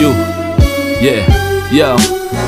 you. Yeah, yo.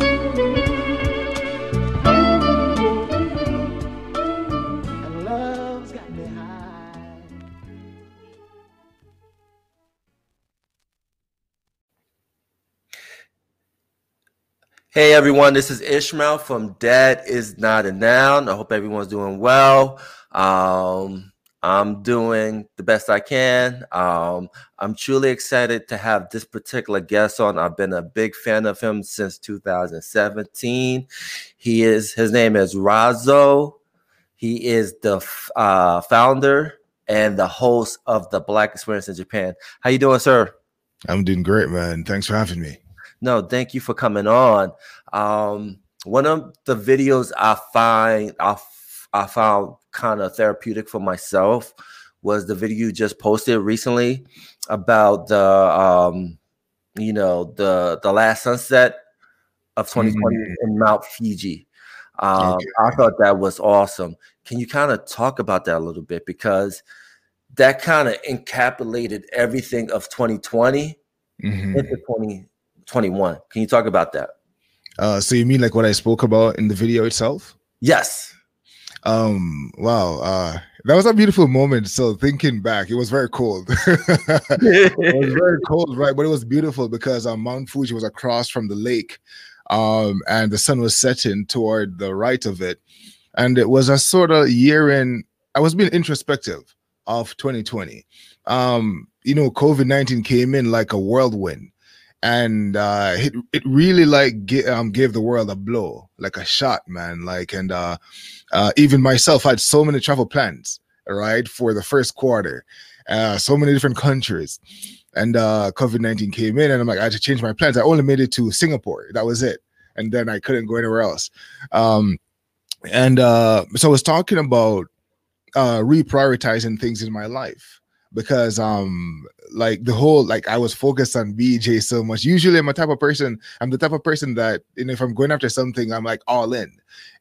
Hey everyone, this is Ishmael from Dad is Not a Noun. I hope everyone's doing well. Um, I'm doing the best I can. Um, I'm truly excited to have this particular guest on. I've been a big fan of him since 2017. He is his name is Razo. He is the uh, founder and the host of the Black Experience in Japan. How you doing, sir? I'm doing great, man. Thanks for having me. No, thank you for coming on. Um, one of the videos I find I, I found kind of therapeutic for myself was the video you just posted recently about the um, you know the the last sunset of 2020 mm-hmm. in Mount Fuji. Um. I thought that was awesome. Can you kind of talk about that a little bit because that kind of encapsulated everything of 2020 mm-hmm. into 20 21. Can you talk about that? Uh, so you mean like what I spoke about in the video itself? Yes. Um. Wow. Uh, that was a beautiful moment. So thinking back, it was very cold. it was very cold, right? But it was beautiful because um, Mount Fuji was across from the lake, um, and the sun was setting toward the right of it, and it was a sort of year in. I was being introspective of 2020. Um, you know, COVID 19 came in like a whirlwind and uh it, it really like um gave the world a blow like a shot man. Like and uh uh even myself had so many travel plans right for the first quarter uh so many different countries. And uh covid-19 came in and i'm like i had to change my plans. I only made it to singapore. That was it. And then i couldn't go anywhere else. Um and uh so i was talking about uh reprioritizing things in my life because um like the whole like I was focused on BJ so much. Usually I'm a type of person, I'm the type of person that you know if I'm going after something, I'm like all in.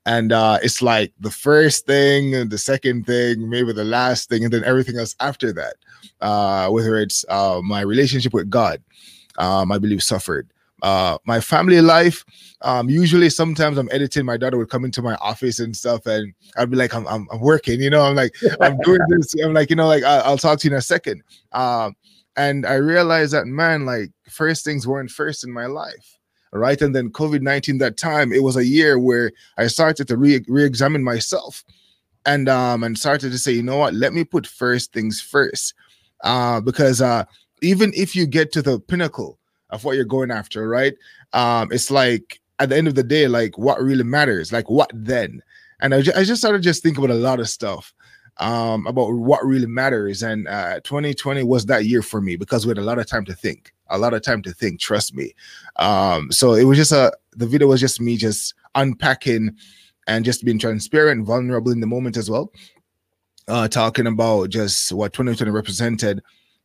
And uh it's like the first thing, the second thing, maybe the last thing, and then everything else after that. Uh whether it's uh my relationship with God, um, I believe suffered uh my family life um usually sometimes i'm editing my daughter would come into my office and stuff and i'd be like i'm, I'm, I'm working you know? I'm like i'm doing this i'm like you know like I, will talk to you in a second. Um and i realized that man like first things weren't first in my life right? And then covid-19 that time it was a year where i started to re- re-examine myself and um and started to say you know what? Let me put first things first. Uh because uh even if you get to the pinnacle of what you're going after, right? Um, it's like at the end of the day, like what really matters, like what then? And I, just, I just started just thinking about a lot of stuff um, about what really matters. And uh, 2020 was that year for me because we had a lot of time to think, a lot of time to think. Trust me. Um, so it was just a the video was just me just unpacking and just being transparent, vulnerable in the moment as well. Uh, talking about just what 2020 represented,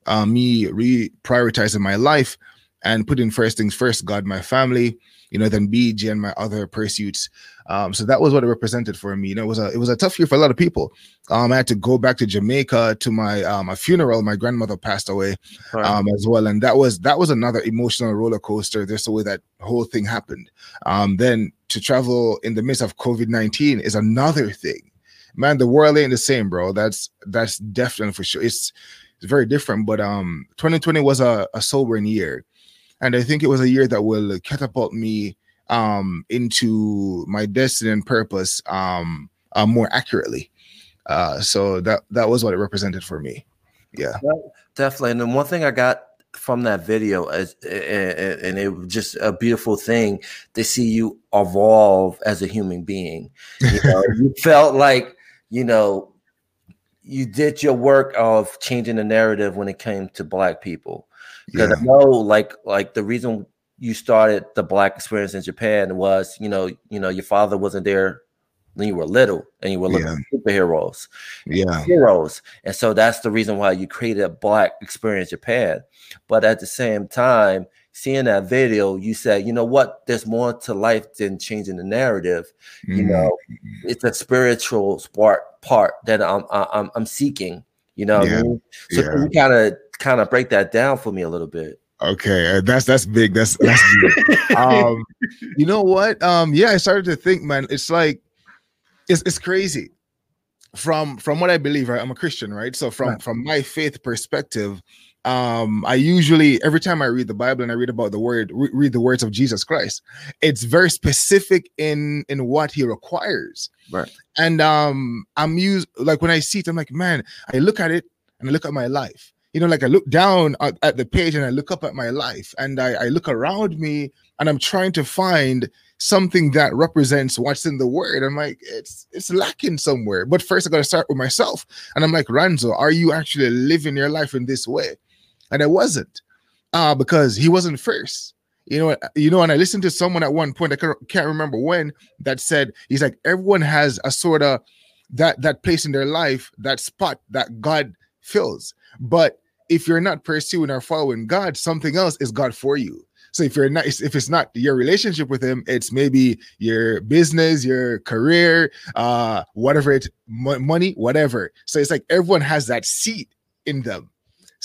uh, me re-prioritizing my life and putting first things first, God, my family, you know, then BJ and my other pursuits. Um, so that was what it represented for me. You know, it was a it was a tough year for a lot of people. Um, I had to go back to Jamaica to my um a funeral. My grandmother passed away um as well, and that was that was another emotional roller coaster. There's the way that whole thing happened. Um, then to travel in the midst of COVID nineteen is another thing. Man, the world ain't the same, bro. That's that's definitely for sure. It's it's very different. But um, 2020 was a, a sobering year and I think it was a year that will catapult me um, into my destiny and purpose um, uh, more accurately. Uh, so that that was what it represented for me. Yeah, definitely. And then one thing I got from that video as and it was just a beautiful thing to see you evolve as a human being. You know, you felt like you know you did your work of changing the narrative when it came to black people because yeah. I know like like the reason you started the black experience in Japan was you know you know your father wasn't there when you were little and you were looking yeah. for superheroes, yeah, heroes, and so that's the reason why you created a black experience Japan. But at the same time, seeing that video, you said, you know what? There's more to life than changing the narrative. Mm-hmm. You know, it's a spiritual part part that I'm I'm I'm seeking. You know, yeah. I mean? so yeah. you kind of kind of break that down for me a little bit. Okay, uh, that's that's big. That's that's big. um, you know what? Um, yeah, I started to think, man. It's like it's it's crazy. From from what I believe, right? I'm a Christian, right? So from right. from my faith perspective, um, I usually every time I read the Bible and I read about the word, re- read the words of Jesus Christ, it's very specific in in what He requires. Right. And um, I'm used like when I see it, I'm like, man, I look at it and I look at my life. You know, like I look down at, at the page and I look up at my life and I, I look around me and I'm trying to find something that represents what's in the word. I'm like, it's it's lacking somewhere. But first I gotta start with myself. And I'm like, Ranzo, are you actually living your life in this way? And I wasn't. Uh, because he wasn't first. You know, you know, and I listened to someone at one point, I can't remember when, that said, he's like, everyone has a sort of that that place in their life, that spot that God fills. But if you're not pursuing or following God, something else is God for you. So if you're not, if it's not your relationship with Him, it's maybe your business, your career, uh, whatever it, money, whatever. So it's like everyone has that seat in them.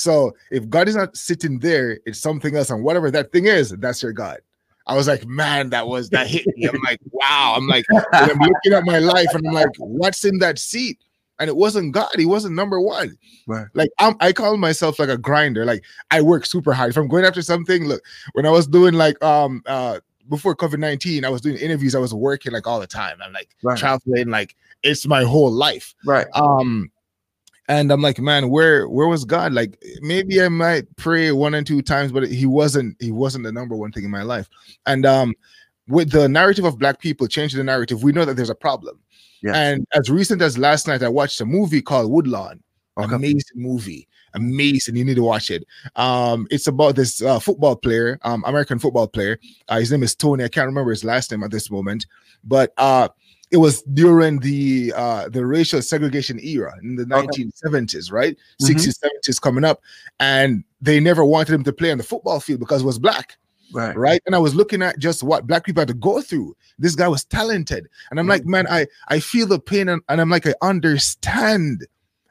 So if God is not sitting there, it's something else, and whatever that thing is, that's your God. I was like, man, that was that hit me. I'm like, wow. I'm like, I'm looking at my life, and I'm like, what's in that seat? and it wasn't God. He wasn't number one. Right. Like I'm, I call myself like a grinder. Like I work super hard. If I'm going after something, look, when I was doing like um uh before COVID nineteen, I was doing interviews. I was working like all the time. I'm like right. traveling. Like it's my whole life. Right. Um. And I'm like, man, where where was God? Like maybe I might pray one and two times, but he wasn't he wasn't the number one thing in my life. And um, with the narrative of black people changing the narrative, we know that there's a problem. Yes. And as recent as last night, I watched a movie called Woodlawn. Okay. Amazing movie. Amazing. You need to watch it. Um, it's about this uh, football player, um, American football player. Uh, his name is Tony. I can't remember his last name at this moment, but uh, it was during the uh the racial segregation era in the okay. 1970s, right? Mm-hmm. 60s, 70s coming up, and they never wanted him to play on the football field because he was black. Right. Right. And I was looking at just what black people had to go through. This guy was talented. And I'm like, man, I I feel the pain and, and I'm like, I understand.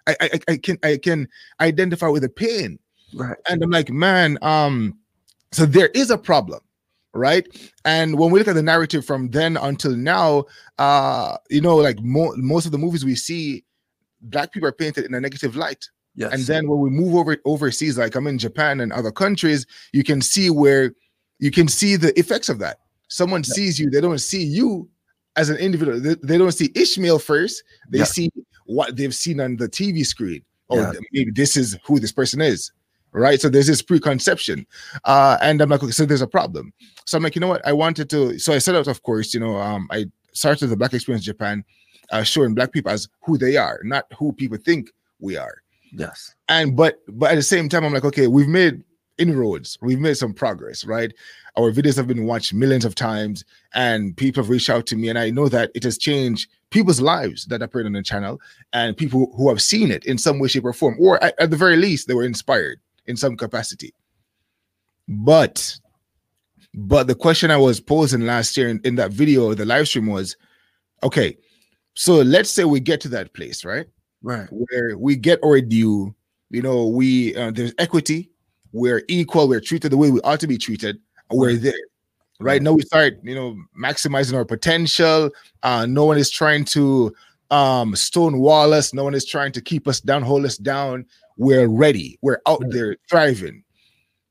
I, I I can I can identify with the pain. Right. And I'm like, man, um, so there is a problem right and when we look at the narrative from then until now uh you know like mo- most of the movies we see black people are painted in a negative light yes. and then when we move over overseas like i'm in japan and other countries you can see where you can see the effects of that. Someone yeah. sees you, they don't see you as an individual. They, they don't see Ishmael first, they yeah. see what they've seen on the TV screen. Oh, yeah. maybe this is who this person is. Right. So there's this preconception. Uh, and I'm like, okay, so there's a problem. So I'm like, you know what? I wanted to, so I set out, of course, you know, um, I started the Black Experience Japan, uh, showing black people as who they are, not who people think we are. Yes. And but but at the same time, I'm like, okay, we've made inroads. We've made some progress, right? Our videos have been watched millions of times, and people have reached out to me, and I know that it has changed people's lives that appeared on the channel, and people who have seen it in some way, shape, or form, or at, at the very least, they were inspired in some capacity. But, but the question I was posing last year in, in that video, the live stream was, okay, so let's say we get to that place, right? Right. Where we get our due, you know, we uh, there's equity, we're equal, we're treated the way we ought to be treated, we're there. Right now, we start, you know, maximizing our potential. Uh, no one is trying to um stonewall us, no one is trying to keep us down, hold us down. We're ready, we're out there thriving.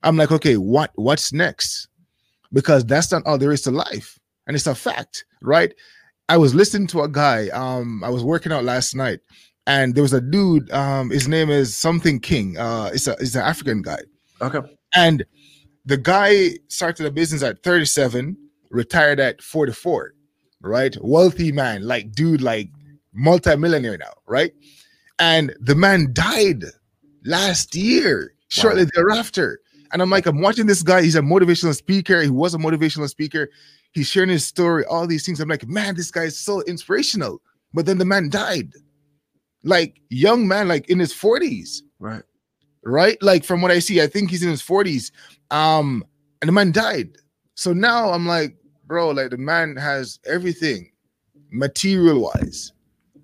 I'm like, okay, what what's next? Because that's not all there is to life, and it's a fact, right? I was listening to a guy. Um, I was working out last night, and there was a dude. Um, his name is something King. Uh, it's a it's an African guy Okay. And the guy started a business at 37, retired at 44, right? Wealthy man, like dude, like multi-millionaire now, right? And the man died last year, shortly wow. thereafter. And I'm like, I'm watching this guy. He's a motivational speaker. He was a motivational speaker. He's sharing his story, all these things. I'm like, man, this guy is so inspirational. But then the man died. Like young man, like in his 40s. Right. Right. Like from what I see, I think he's in his 40s. Um, and the man died. So now I'm like, bro, like the man has everything material wise.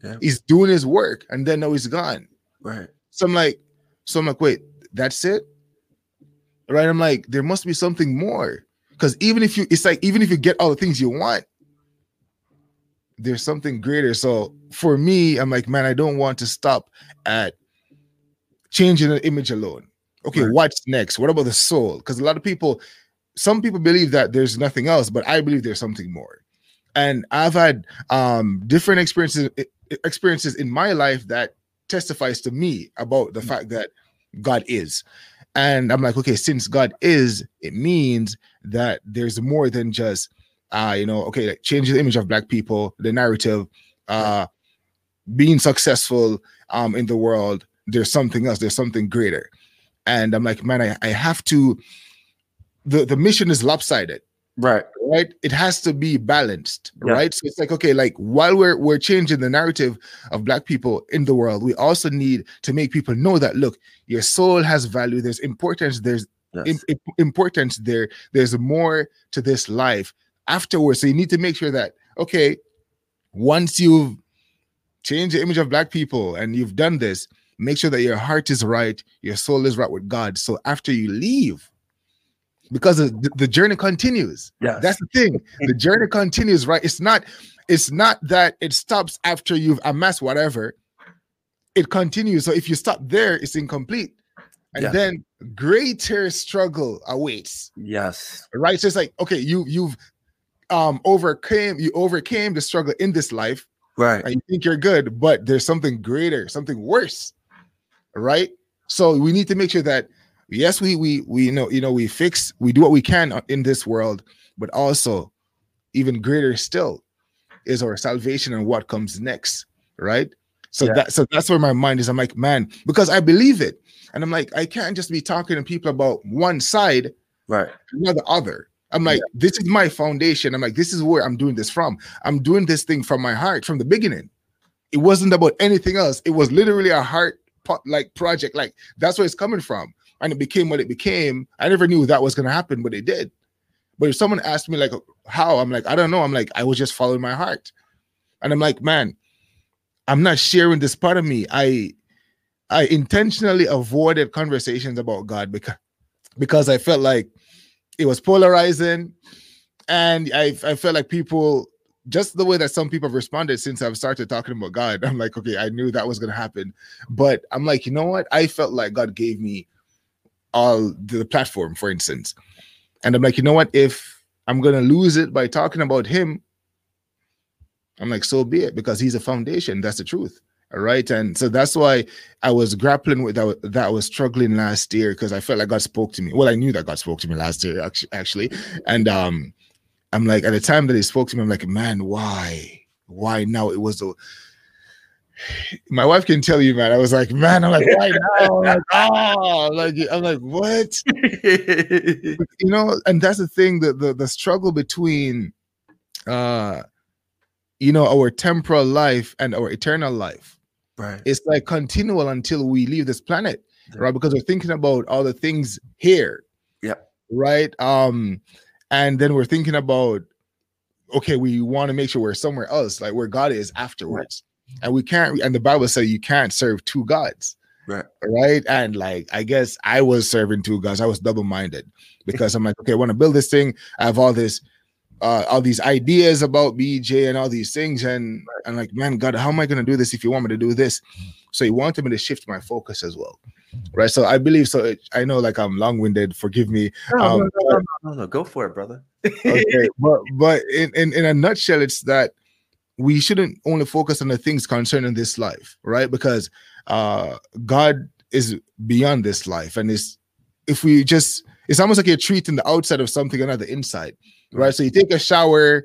Yeah. He's doing his work and then now he's gone. Right. So I'm like, so I'm like, wait, that's it? Right. I'm like, there must be something more. Because even if you, it's like, even if you get all the things you want, there's something greater. So for me, I'm like, man, I don't want to stop at changing an image alone. Okay, right. what's next? What about the soul? Because a lot of people, some people believe that there's nothing else, but I believe there's something more. And I've had um different experiences experiences in my life that testifies to me about the mm. fact that God is. And I'm like, okay, since God is, it means that there's more than just uh, you know, okay, like change the image of black people, the narrative, uh, being successful um in the world. There's something else, there's something greater. And I'm like, man, I, I have to the, the mission is lopsided. Right. Right. It has to be balanced. Yeah. Right. So it's like, okay, like while we're we're changing the narrative of black people in the world, we also need to make people know that look, your soul has value, there's importance, there's yes. importance there, there's more to this life afterwards. So you need to make sure that, okay, once you've changed the image of black people and you've done this, make sure that your heart is right, your soul is right with God. So after you leave, because the, the journey continues. Yeah, that's the thing. the journey continues, right? It's not, it's not that it stops after you've amassed whatever. It continues. So if you stop there, it's incomplete. And yeah. then greater struggle awaits. Yes. Right. So it's like, okay, you you've um overcame you overcame the struggle in this life right and you think you're good but there's something greater something worse right so we need to make sure that yes we we we know you know we fix we do what we can in this world but also even greater still is our salvation and what comes next right so yeah. that so that's where my mind is i'm like man because i believe it and i'm like i can't just be talking to people about one side right not the other I'm like, yeah. this is my foundation. I'm like, this is where I'm doing this from. I'm doing this thing from my heart from the beginning. It wasn't about anything else. It was literally a heart like project. Like that's where it's coming from. And it became what it became. I never knew that was gonna happen, but it did. But if someone asked me like how, I'm like, I don't know. I'm like, I was just following my heart. And I'm like, man, I'm not sharing this part of me. I I intentionally avoided conversations about God because because I felt like it was polarizing, and I I felt like people just the way that some people have responded since I've started talking about God. I'm like, okay, I knew that was gonna happen, but I'm like, you know what? I felt like God gave me all the platform, for instance, and I'm like, you know what? If I'm gonna lose it by talking about Him, I'm like, so be it, because He's a foundation. That's the truth. All right. And so that's why I was grappling with that, that I was struggling last year because I felt like God spoke to me. Well, I knew that God spoke to me last year, actually. And um, I'm like, at the time that He spoke to me, I'm like, man, why? Why now? It was the my wife can tell you, man. I was like, man, I'm like, why now? I'm like, oh, like, I'm like, what? you know, and that's the thing that the, the struggle between uh you know our temporal life and our eternal life Right. It's like continual until we leave this planet, yeah. right? Because we're thinking about all the things here. Yeah. Right. Um, and then we're thinking about okay, we want to make sure we're somewhere else, like where God is afterwards. Right. And we can't, and the Bible says you can't serve two gods. Right. Right. And like, I guess I was serving two gods. I was double minded because I'm like, okay, I want to build this thing. I have all this uh, all these ideas about BJ and all these things, and I'm like, man, God, how am I going to do this if you want me to do this? So He wanted me to shift my focus as well, right? So I believe so. It, I know, like I'm long-winded. Forgive me. No, um, no, no, no, no, go for it, brother. okay, but but in, in in a nutshell, it's that we shouldn't only focus on the things concerning this life, right? Because uh God is beyond this life, and is if we just it's almost like you're treating the outside of something and not the inside, right? So you take a shower,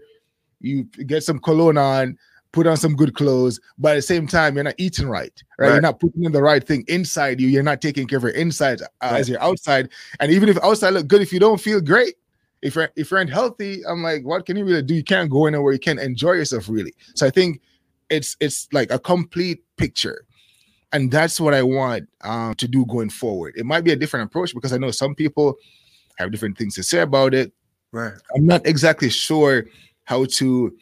you get some cologne on, put on some good clothes, but at the same time, you're not eating right, right? right. You're not putting in the right thing inside you. You're not taking care of your inside uh, right. as your outside. And even if outside look good, if you don't feel great, if you're if you're unhealthy, I'm like, what can you really do? You can't go anywhere. You can't enjoy yourself really. So I think it's it's like a complete picture and that's what I want um, to do going forward. It might be a different approach because I know some people have different things to say about it. Right. I'm not exactly sure how to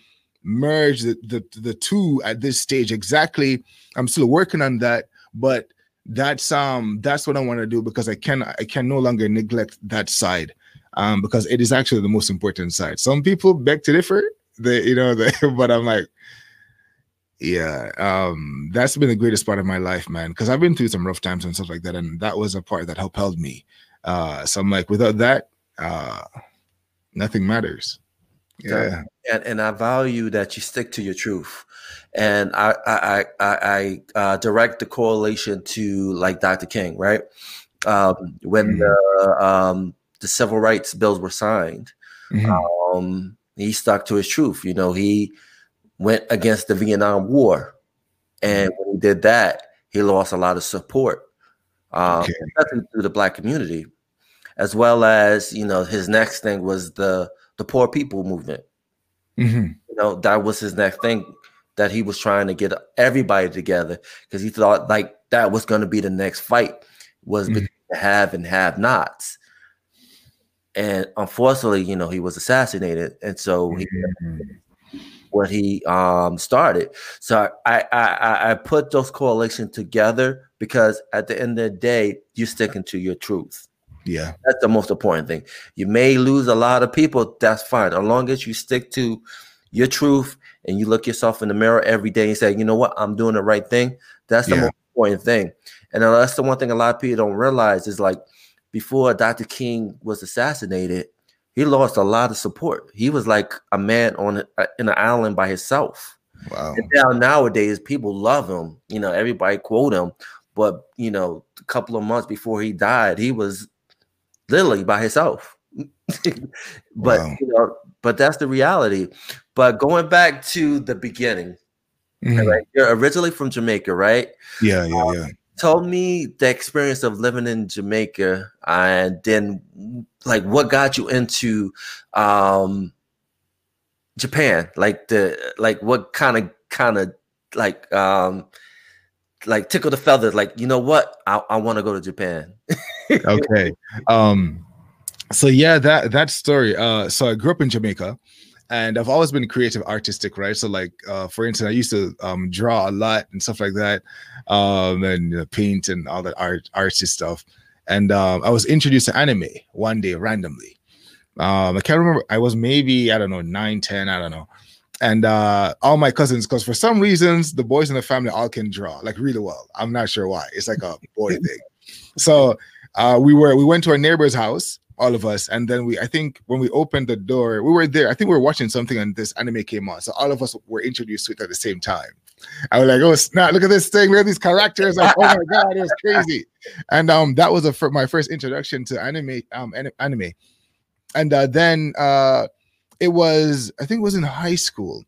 merge the, the the two at this stage exactly. I'm still working on that, but that's um that's what I want to do because I can I can no longer neglect that side um because it is actually the most important side. Some people beg to differ, they you know, they, but I'm like yeah um that's been the greatest part of my life man because i've been through some rough times and stuff like that and that was a part that helped me. Uh so i'm like without that uh nothing matters. Yeah. And, and i value that you stick to your truth. And i i i i uh, direct the correlation to like dr king right? Um when mm-hmm. the um the civil rights bills were signed mm-hmm. um he stuck to his truth you know he went against the Vietnam War. And when he did that, he lost a lot of support, um, okay. especially through the black community, as well as you know his next thing was the the poor people movement. Mm-hmm. You know that was his next thing that he was trying to get everybody together because he thought like that was going to be the next fight was mm-hmm. between the have and have nots. And unfortunately, you know, he was assassinated, and so he mm-hmm what he um, started. So I, I I put those correlations together because at the end of the day, you're sticking to your truth. Yeah, that's the most important thing. You may lose a lot of people. That's fine, as long as you stick to your truth and you look yourself in the mirror every day and say, you know what, I'm doing the right thing. That's the yeah. most important thing. And that's the one thing a lot of people don't realize is like before Dr. King was assassinated, he lost a lot of support. He was like a man on a, in an island by himself. Wow. And now nowadays people love him. You know, everybody quote him. But you know, a couple of months before he died, he was literally by himself. but wow. you know, but that's the reality. But going back to the beginning, mm-hmm. right? You're originally from Jamaica, right? Yeah, yeah, um, yeah told me the experience of living in Jamaica and then like what got you into um Japan? Like the like what kind of kind of like um like tickle the feathers like you know what? I, I want to go to Japan. Okay um so yeah that that story uh so I grew up in Jamaica and I've always been creative, artistic, right? So, like, uh, for instance, I used to um, draw a lot and stuff like that, um, and you know, paint and all that art, artsy stuff. And um, I was introduced to anime one day randomly. Um, I can't remember. I was maybe I don't know nine, ten, I don't know. And uh, all my cousins, because for some reasons the boys in the family all can draw like really well. I'm not sure why. It's like a boy thing. So uh, we were we went to our neighbor's house all of us. And then we, I think when we opened the door, we were there. I think we were watching something and this anime came on. So all of us were introduced to it at the same time. I was like, oh snap, look at this thing, look at these characters. Like, oh my god, it was crazy. And um, that was a, my first introduction to anime, um, anime. And uh, then uh, it was, I think it was in high school.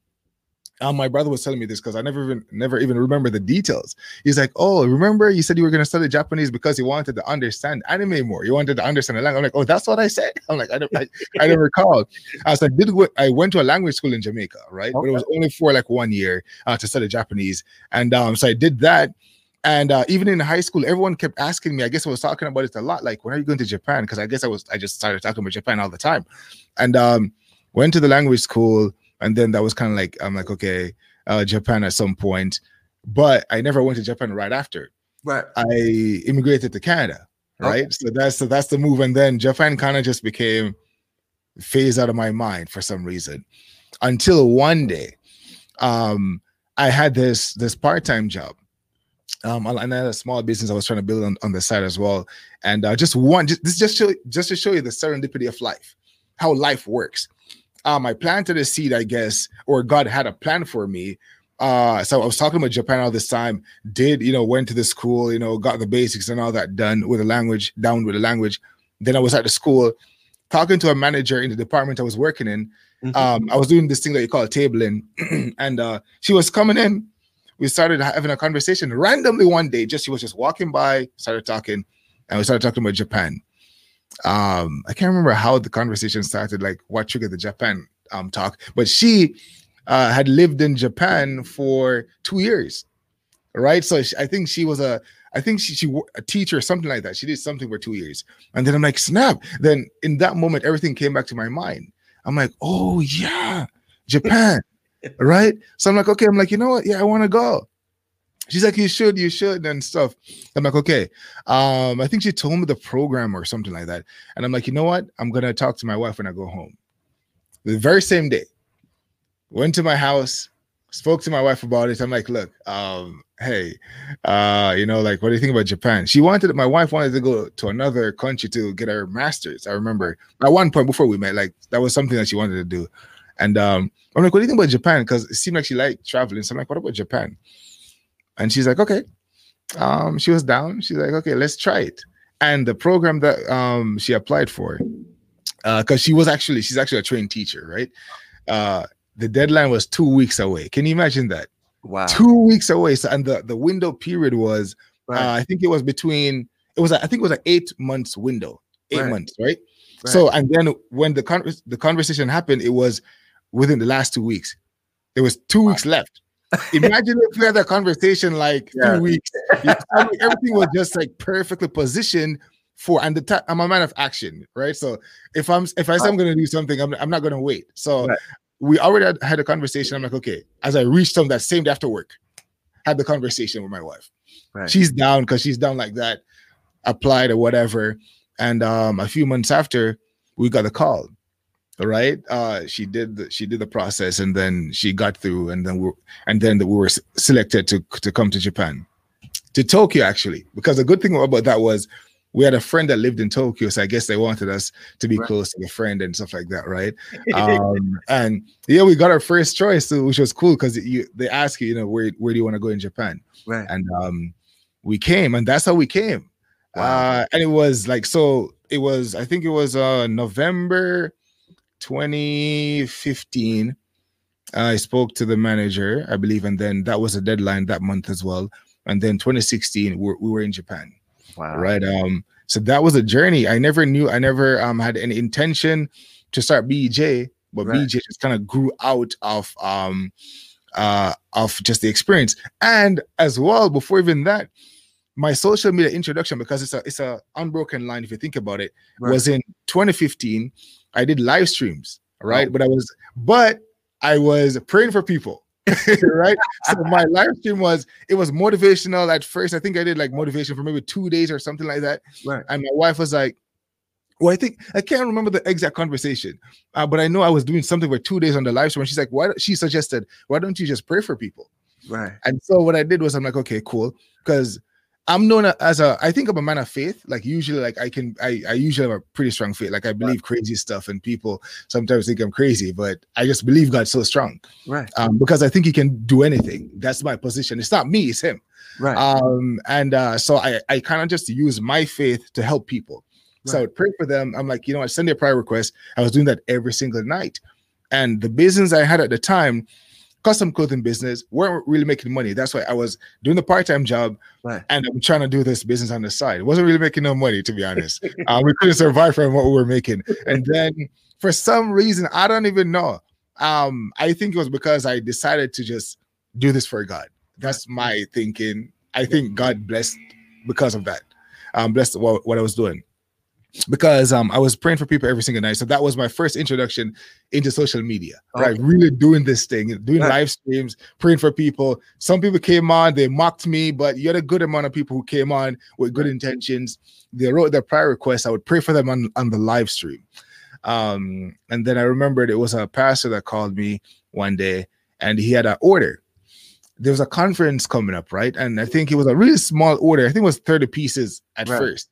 Um, my brother was telling me this because I never even never even remember the details. He's like, "Oh, remember you said you were going to study Japanese because you wanted to understand anime more. You wanted to understand the language." I'm like, "Oh, that's what I said." I'm like, "I don't, I, I don't recall." I was like, "Did I went to a language school in Jamaica, right? Okay. But it was only for like one year uh, to study Japanese, and um, so I did that." And uh, even in high school, everyone kept asking me. I guess I was talking about it a lot. Like, when are you going to Japan? Because I guess I was. I just started talking about Japan all the time, and um, went to the language school and then that was kind of like I'm like okay, uh, Japan at some point, but I never went to Japan right after. Right. I immigrated to Canada. Right. Okay. So that's so that's the move, and then Japan kind of just became phased out of my mind for some reason, until one day, um, I had this this part time job. Um, and I had a small business I was trying to build on, on the side as well, and uh, just one, just, this just show, just to show you the serendipity of life, how life works um, I planted a seed, I guess, or God had a plan for me. Uh, so I was talking about Japan all this time. Did you know went to the school, you know, got the basics and all that done with the language, down with the language, then I was at the school talking to a manager in the department I was working in. Mm-hmm. Um, I was doing this thing that you call tabling, and uh, she was coming in. We started having a conversation randomly one day. Just she was just walking by, started talking, and we started talking about Japan. Um, I can't remember how the conversation started, like what triggered the Japan um talk, but she uh, had lived in Japan for two years, right? So she, I think she was a I think she, she a teacher or something like that. She did something for two years. And then I'm like, snap. Then in that moment, everything came back to my mind. I'm like, oh yeah, Japan. right? So I'm like, okay, I'm like, you know what? Yeah, I want to go. She's like, you should, you should, and stuff. I'm like, okay. Um, I think she told me the program or something like that. And I'm like, you know what? I'm gonna talk to my wife when I go home. The very same day, went to my house, spoke to my wife about it. I'm like, look, um, hey, uh, you know, like, what do you think about Japan? She wanted, my wife wanted to go to another country to get her master's. I remember at one point before we met, like, that was something that she wanted to do. And um, I'm like, what do you think about Japan? Because it seemed like she liked traveling. So I'm like, what about Japan? And she's like, okay. Um, she was down. She's like, okay, let's try it. And the program that um she applied for, uh, because she was actually she's actually a trained teacher, right? Uh, the deadline was two weeks away. Can you imagine that? Wow. Two weeks away. So, and the, the window period was, right. uh, I think it was between, it was, I think it was an eight months window, eight right. months, right? right? So, and then when the, con- the conversation happened, it was within the last two weeks. There was two wow. weeks left. Imagine if we had that conversation like yeah. two weeks. everything was just like perfectly positioned for and the time I'm a man of action, right? So if I'm if I say I'm gonna do something, I'm, I'm not gonna wait. So right we already had, had a conversation. I'm like, okay, as I reached home that same day after work, had the conversation with my wife. Right. She's down because she's down like that, applied or whatever. And um, a few months after, we got a call. Right. Uh, she did the, she did the process and then she got through and then we and then we were selected to to come to Japan. To Tokyo actually. Because the good thing about that was we had a friend that lived in Tokyo, so I guess they wanted us to be right. close to a friend and stuff like that, right? um, and yeah, we got our first choice, which was cool because they ask you, you know, where where do you want to go in Japan? Right. And um, we came, and that's how we came. Wow. Uh, and it was like so. It was, I think it was uh November 2015. I spoke to the manager, I believe, and then that was a deadline that month as well. And then 2016, we we were in Japan. Wow. Right. Um, so that was a journey. I never knew, I never um had any intention to start BJ, but right. BJ just kind of grew out of um uh of just the experience. And as well, before even that, my social media introduction, because it's a it's a unbroken line, if you think about it, right. was in 2015. I did live streams, right? Oh. But I was but I was praying for people. right? so my live stream was it was motivational at first. I think I did like motivation for maybe two days or something like that. Right. And my wife was like, well, I think I can't remember the exact conversation, uh, but I know I was doing something for two days on the live stream. And she's like, "Why?" She suggested, "Why don't you just pray for people?" Right. And so what I did was I'm like, "Okay, cool," because I'm known as a I think I'm a man of faith. Like usually, like I can I, I usually have a pretty strong faith. Like I believe crazy stuff, and people sometimes think I'm crazy, but I just believe God's so strong. Right. Um, because I think he can do anything. That's my position. It's not me, it's him. Right. Um, and uh, so I, I kind of just use my faith to help people. Right. So I would pray for them. I'm like, you know, I send a prayer request. I was doing that every single night. And the business I had at the time custom clothing business, weren't really making money. That's why I was doing the part-time job right. and I'm trying to do this business on the side. It wasn't really making no money, to be honest. uh, we couldn't survive from what we were making. And then for some reason, I don't even know. Um, I think it was because I decided to just do this for God. That's my thinking. I think God blessed because of that. Um, blessed what, what I was doing because um, I was praying for people every single night. So that was my first introduction into social media, okay. right? Really doing this thing, doing right. live streams, praying for people. Some people came on, they mocked me, but you had a good amount of people who came on with good intentions. They wrote their prayer requests. I would pray for them on, on the live stream. Um, and then I remembered it was a pastor that called me one day and he had an order. There was a conference coming up, right? And I think it was a really small order. I think it was 30 pieces at right. first.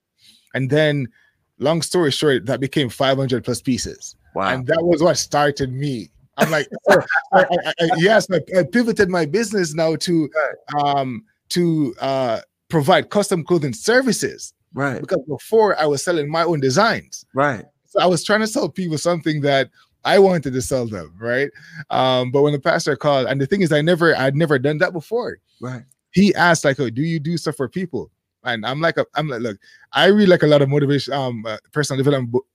And then long story short, that became 500 plus pieces. Wow. And that was what started me. I'm like, I, I, I, yes, I, pivoted my business now to um to uh provide custom clothing services. Right. Because before I was selling my own designs. Right. So I was trying to sell people something that I wanted to sell them, right? Um, but when the pastor called, and the thing is, I never, I'd never done that before. Right. He asked, like, "Oh, do you do stuff for people?" And I'm like, a, I'm like, look, I read like a lot of motivation, um, uh, personal development, book,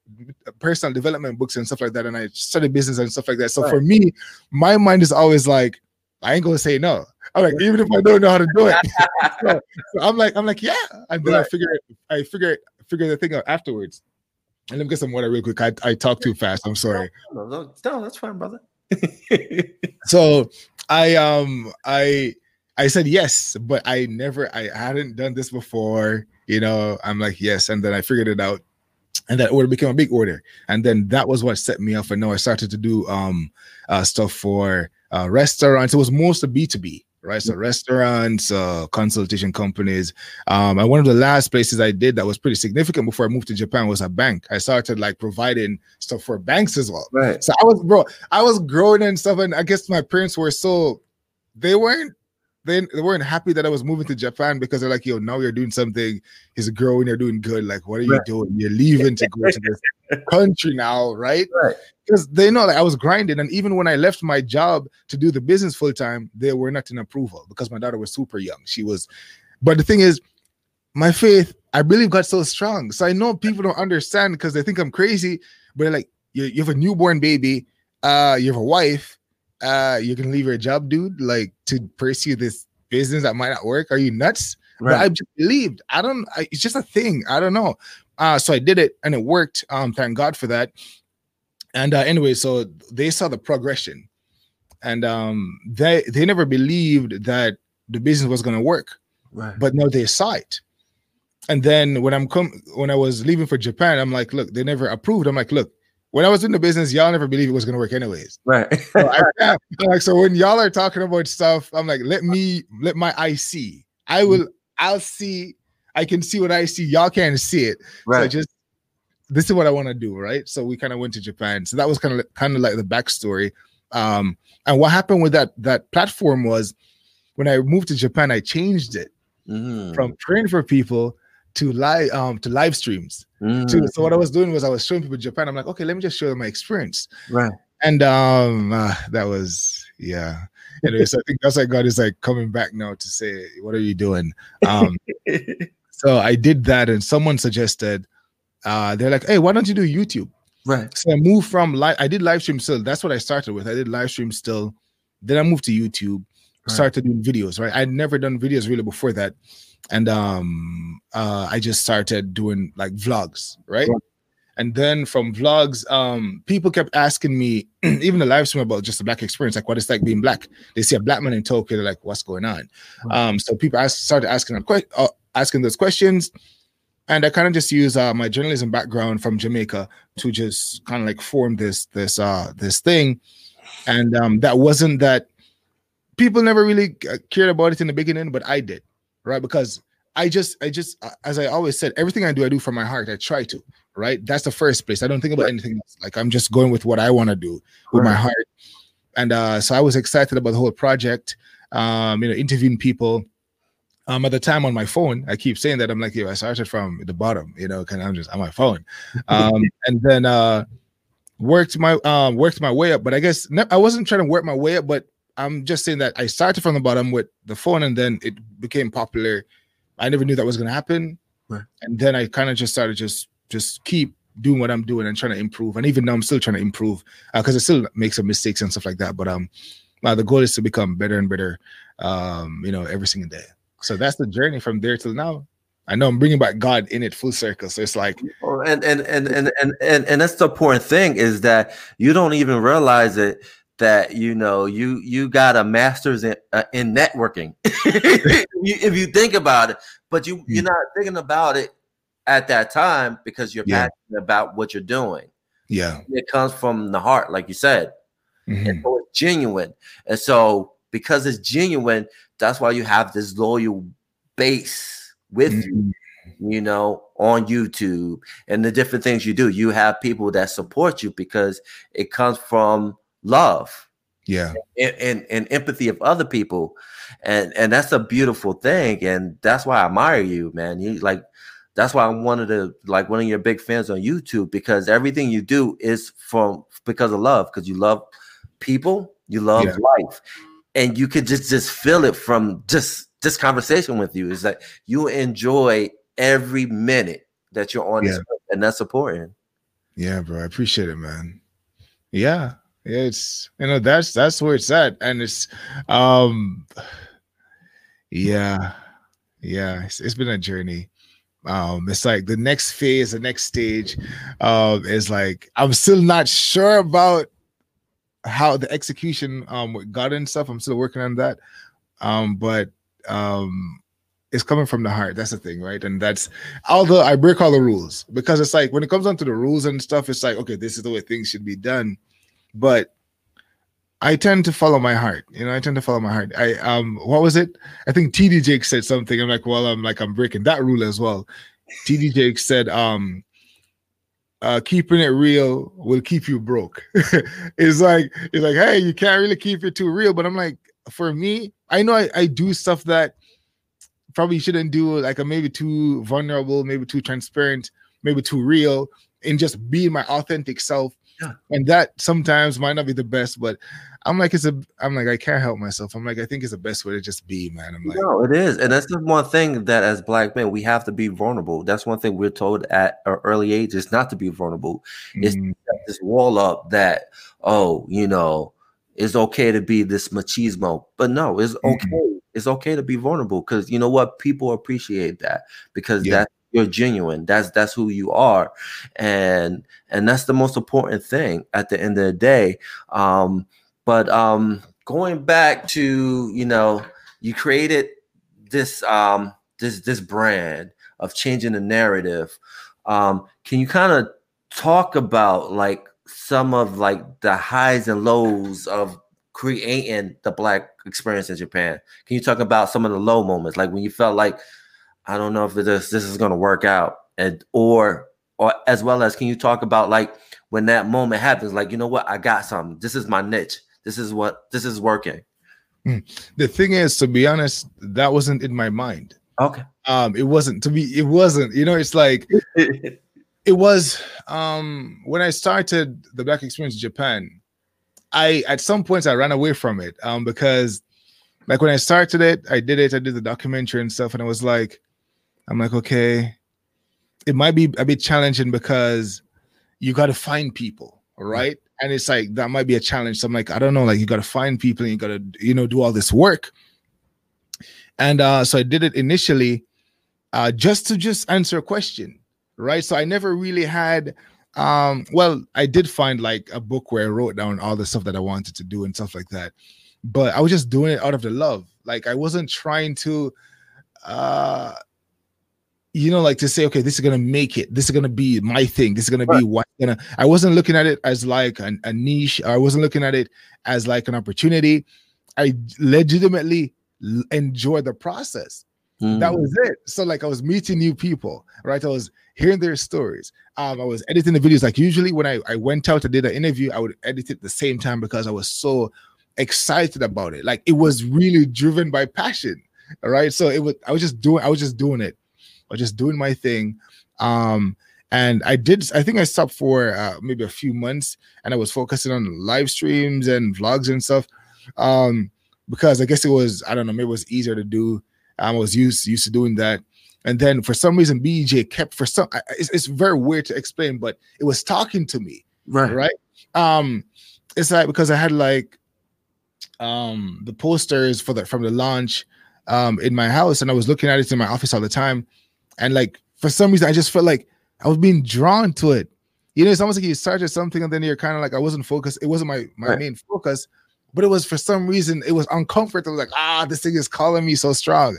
personal development books and stuff like that, and I study business and stuff like that. So right. for me, my mind is always like, I ain't gonna say no. I'm like, even if I don't know how to do it, so, so I'm like, I'm like, yeah. And then right. I figure, I figure, figure the thing out afterwards. And let me get some water real quick. I, I talk too fast. I'm sorry. No, no, no that's fine, brother. so I um I I said yes, but I never I hadn't done this before. You know, I'm like, yes, and then I figured it out. And that order became a big order. And then that was what set me up. And now I started to do um uh stuff for uh restaurants. It was mostly B2B right? So restaurants, uh, consultation companies. Um, and one of the last places I did that was pretty significant before I moved to Japan was a bank. I started like providing stuff for banks as well. Right. So I was bro, I was growing and stuff, and I guess my parents were so they weren't they, they weren't happy that I was moving to Japan because they're like, yo, now you're doing something, he's growing, you're doing good. Like, what are you right. doing? You're leaving to go to this country now, right? Right. Because they know like I was grinding. And even when I left my job to do the business full time, they were not in approval because my daughter was super young. She was, but the thing is, my faith, I believe got so strong. So I know people don't understand because they think I'm crazy, but like, you, you have a newborn baby, uh, you have a wife, uh, you can leave your job, dude, like to pursue this business that might not work. Are you nuts? Right. But I just believed. I don't. I, it's just a thing. I don't know. Uh, so I did it, and it worked. Um, thank God for that. And uh, anyway, so they saw the progression, and um, they they never believed that the business was going to work. Right. But now they saw it. And then when I'm come when I was leaving for Japan, I'm like, look, they never approved. I'm like, look, when I was in the business, y'all never believed it was gonna work anyways. Right. so I, like so when y'all are talking about stuff, I'm like, let me let my eye see. I will. I'll see. I can see what I see. Y'all can't see it. Right. So just this is what I want to do. Right. So we kind of went to Japan. So that was kind of kind of like the backstory. Um, and what happened with that that platform was when I moved to Japan, I changed it mm. from praying for people to live um to live streams. Mm. Too. So what I was doing was I was showing people Japan. I'm like, okay, let me just show them my experience. Right. And um uh, that was yeah. Anyway, so I think that's why God is like coming back now to say, what are you doing? Um so I did that and someone suggested uh they're like, hey, why don't you do YouTube? Right. So I moved from live, I did live stream still. That's what I started with. I did live stream still. Then I moved to YouTube, right. started doing videos, right? I'd never done videos really before that and um uh i just started doing like vlogs right? And then from vlogs um people kept asking me even the live stream about just the black experience like what it's like being black. They see a black man in tokyo they're like what's going on? Um so people started asking uh, asking those questions. And i kind of just use uh, my journalism background from jamaica to just kind of like form this this uh this thing. And um that wasn't that people never really uh, cared about it in the beginning but i did right? Because I just, I just, as I always said, everything I do, I do from my heart. I try to, right? That's the first place. I don't think about anything else. Like I'm just going with what I want to do with right. my heart. And uh, so I was excited about the whole project. Um, you know, interviewing people. Um, at the time on my phone, I keep saying that I'm like, yo, I started from the bottom, you know, kind of I'm just on my phone. Um, and then uh worked my um worked my way up, but I guess I wasn't trying to work my way up, but I'm just saying that I started from the bottom with the phone and then it became popular. I never knew that was gonna happen. Right. And then I kind of just started just just keep doing what I'm doing and trying to improve. And even now I'm still trying to improve because uh, I still make some mistakes and stuff like that. But um uh, the goal is to become better and better um, you know, every single day. So that's the journey from there till now. I know I'm bringing back God in it full circle. So it's like, and and and and and and, and that's the important thing is that you don't even realize it that you know you you got a master's in uh, in networking if you think about it but you you're hmm. not thinking about it at that time because you're yeah. passionate about what you're doing yeah it comes from the heart like you said mm-hmm. and so it's genuine and so because it's genuine that's why you have this loyal base with mm-hmm. you you know on youtube and the different things you do you have people that support you because it comes from love yeah and, and, and empathy of other people and and that's a beautiful thing and that's why i admire you man you like that's why I'm one of the like one of your big fans on YouTube because everything you do is from because of love because you love people, you love yeah. life, and you could just just feel it from just this conversation with you. Is that you enjoy every minute that you're on yeah. this, and that's important. Yeah, bro, I appreciate it, man. Yeah, it's you know that's that's where it's at, and it's um, yeah, yeah, it's, it's been a journey. Um it's like the next phase the next stage um is like i'm still not sure about how the execution um with god and stuff. I'm still working on that. Um but um it's coming from the heart. That's the thing right? And that's although i break all the rules because it's like when it comes down to the rules and stuff it's like okay this is the way things should be done but I tend to follow my heart. You know, I tend to follow my heart. I um, what was it? I think TD Jakes said something. I'm like, well, I'm like, I'm breaking that rule as well. TD Jakes said, um, uh, keeping it real will keep you broke. it's like it's like, hey, you can't really keep it too real. But I'm like, for me, I know I, I do stuff that probably shouldn't do. Like I'm maybe too vulnerable, maybe too transparent, maybe too real, and just being my authentic self. Yeah. And that sometimes might not be the best, but I'm like, it's a, I'm like, I can't help myself. I'm like, I think it's the best way to just be, man. I'm like, no, it is, and that's the one thing that as black men we have to be vulnerable. That's one thing we're told at an early age is not to be vulnerable. It's mm-hmm. this wall up that, oh, you know, it's okay to be this machismo, but no, it's okay. Mm-hmm. It's okay to be vulnerable because you know what people appreciate that because yeah. that you're genuine that's that's who you are and and that's the most important thing at the end of the day um but um, going back to you know, you created this um, this this brand of changing the narrative. Um, can you kind of talk about like some of like the highs and lows of creating the black experience in Japan? Can you talk about some of the low moments, like when you felt like I don't know if this this is gonna work out, and or or as well as can you talk about like when that moment happens, like you know what, I got something. This is my niche this is what this is working. Hmm. The thing is, to be honest, that wasn't in my mind. Okay. Um, it wasn't to be. It wasn't. You know, it's like it was. Um, when I started the Black Experience in Japan, I at some points I ran away from it. Um, because like when I started it, I did it. I did the documentary and stuff, and I was like, I'm like, okay, it might be a bit challenging because you got to find people, right? and it's like that might be a challenge. So I'm like, I don't know, like you got to find people and you got to, you know, do all this work. And uh, so I did it initially uh, just to just answer a question, right? So I never really had, um, well, I did find like a book where I wrote down all the stuff that I wanted to do and stuff like that, but I was just doing it out of the love. Like I wasn't trying to, uh, you know, like to say, okay, this is gonna make it. This is gonna be my thing. This is gonna right. be what gonna. I wasn't looking at it as like an, a niche. I wasn't looking at it as like an opportunity. I legitimately enjoy the process. Mm. That was it. So like I was meeting new people, right? I was hearing their stories. Um, I was editing the videos. Like usually when I, I went out to did an interview, I would edit it at the same time because I was so excited about it. Like it was really driven by passion. All right. So it was I was just doing I was just doing it or just doing my thing. Um, and I did, I think I stopped for uh, maybe a few months and I was focusing on live streams and vlogs and stuff. Um, because I guess it was, I don't know, maybe it was easier to do. I was used used to doing that. And then for some reason, BJ kept for some. It's, it's very weird to explain, but it was talking to me, right? Right. Um, it's like because I had like um the posters for the from the launch um in my house, and I was looking at it in my office all the time, and like for some reason, I just felt like I was being drawn to it. You know, it's almost like you started something and then you're kind of like, I wasn't focused. It wasn't my my right. main focus, but it was for some reason it was uncomfortable. Like, ah, this thing is calling me so strong,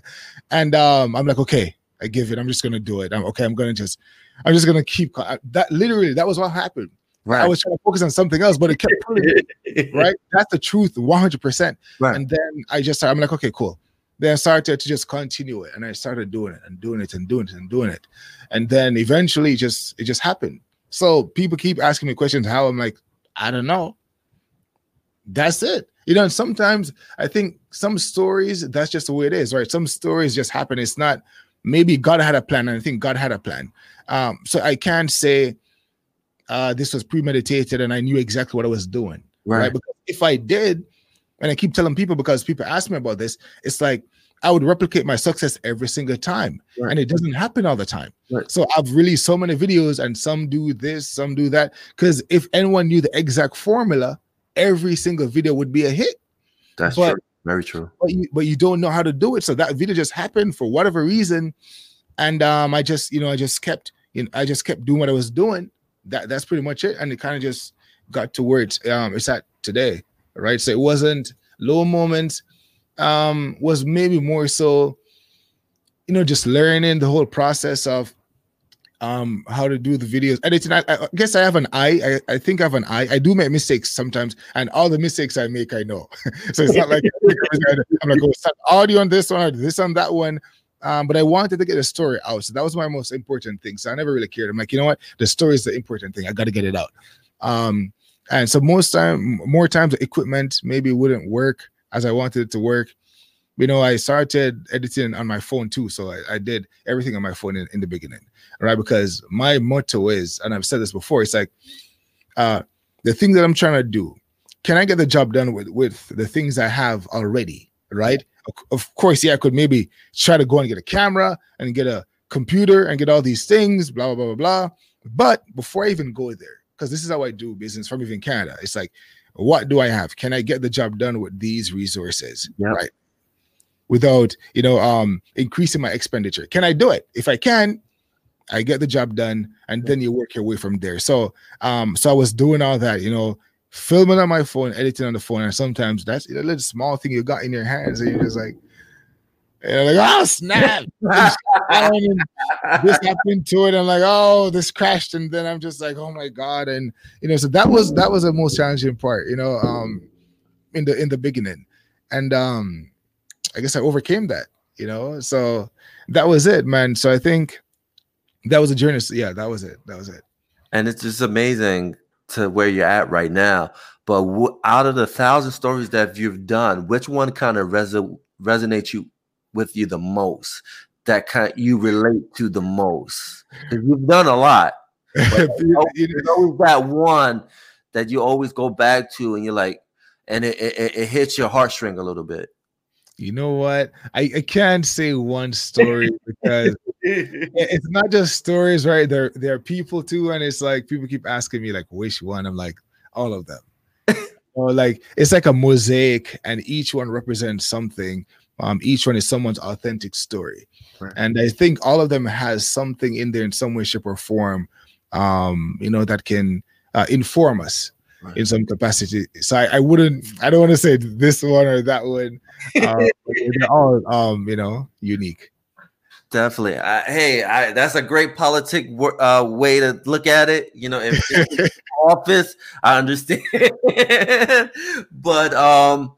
and um, I'm like, okay, I give it. I'm just gonna do it. I'm okay. I'm gonna just, I'm just gonna keep that. Literally, that was what happened. Right. I was trying to focus on something else, but it kept pulling me. right. That's the truth, 100. percent Right. And then I just, I'm like, okay, cool then I started to just continue it and I started doing it and doing it and doing it and doing it. And then eventually just it just happened. So people keep asking me questions how I'm like, I don't know. That's it. You know, and sometimes I think some stories that's just the way it is, right? Some stories just happen. It's not maybe God had a plan, and I think God had a plan. Um, so I can't say uh, this was premeditated and I knew exactly what I was doing. Right. right. Because if I did, and I keep telling people because people ask me about this, it's like I would replicate my success every single time. Right. And it doesn't happen all the time. Right. So I've released so many videos and some do this, some do that. Because if anyone knew the exact formula, every single video would be a hit. That's but, true. Very true. But you, but you don't know how to do it. So that video just happened for whatever reason. And um, I just, you know, I just kept, you know, I just kept doing what I was doing. That that's pretty much it. And it kind of just got to where it's um it's at today. Right. So it wasn't low moments, um, was maybe more so, you know, just learning the whole process of um how to do the videos editing I, I, guess i have an eye I, I think i have an eye i do make mistakes sometimes and all the mistakes i make i know so it's not like i'm like oh start audio on this one or this on that one um, but I wanted to get the story out. So that was my most important thing. So I never really cared. I'm like, you know what? The story is the important thing. I got to get it out. Um, and so most time, more times, the equipment maybe wouldn't work as I wanted it to work you know, I started editing on my phone too. So I, I did everything on my phone in, in, the beginning, right? Because my motto is, and I've said this before, it's like uh the thing that I'm trying to do, can I get the job done with with the things I have already, right? Of course, yeah, I could maybe try to go and get a camera and get a computer and get all these things, blah blah blah blah blah. But before I even go there, because this is how I do business from even Canada, it's like, what do I have? Can I get the job done with these resources, yep. right? without you know um increasing my expenditure can i do it if i can i get the job done and then you work your way from there so um so i was doing all that you know filming on my phone editing on the phone and sometimes that's a little small thing you got in your hands and you're just like and like, oh snap! this happened to it. I'm like, oh, this crashed, and then I'm just like, oh my god, and you know, so that was that was the most challenging part, you know, um, in the in the beginning, and um, I guess I overcame that, you know. So that was it, man. So I think that was a journey. So yeah, that was it. That was it. And it's just amazing to where you're at right now. But w- out of the thousand stories that you've done, which one kind of res- resonates you with you the most? That kind of, you relate to the most? Because you've done a lot. But there's always that one that you always go back to, and you're like, and it, it, it hits your heartstring a little bit you know what? I, I can't say one story because it's not just stories, right? There there are people too, and it's like people keep asking me like which one. I'm like all of them. or like it's like a mosaic, and each one represents something. Um, each one is someone's authentic story, right. and I think all of them has something in there in some way, shape, or form. Um, you know that can uh, inform us right. in some capacity. So I, I, wouldn't, I don't want to say this one or that one. Uh, they're all, um, you know, unique. Definitely. I, hey, I, that's a great politic uh, way to look at it. You know, if, if office, I understand, but um,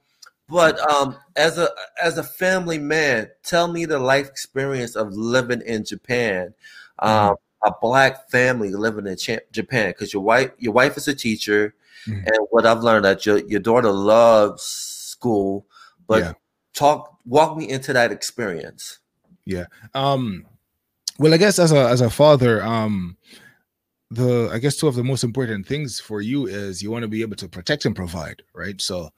but um, as a as a family man, tell me the life experience of living in Japan. Um, mm-hmm. a black family living in Japan because your wife your wife is a teacher. Mm-hmm. And what I've learned that your your daughter loves school, but yeah. talk walk me into that experience. Yeah. Um well I guess as a as a father, um the I guess two of the most important things for you is you want to be able to protect and provide, right? So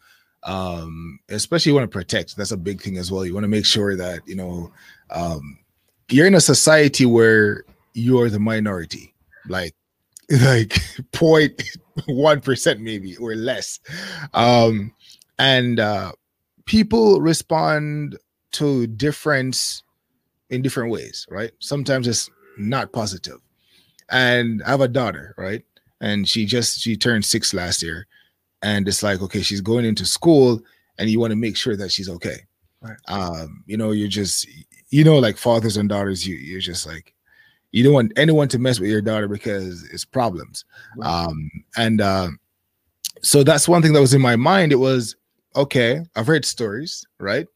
um especially you want to protect that's a big thing as well you want to make sure that you know um you're in a society where you're the minority like like point one percent maybe or less. Um, and uh, people respond to difference in different ways, right? Sometimes it's not positive. And I have a daughter, right? And she just she turned six last year, and it's like okay, she's going into school, and you want to make sure that she's okay. Right. Um, you know, you're just you know, like fathers and daughters, you you're just like you don't want anyone to mess with your daughter because it's problems. Right. Um, and uh, so that's one thing that was in my mind. It was okay. I've heard stories, right?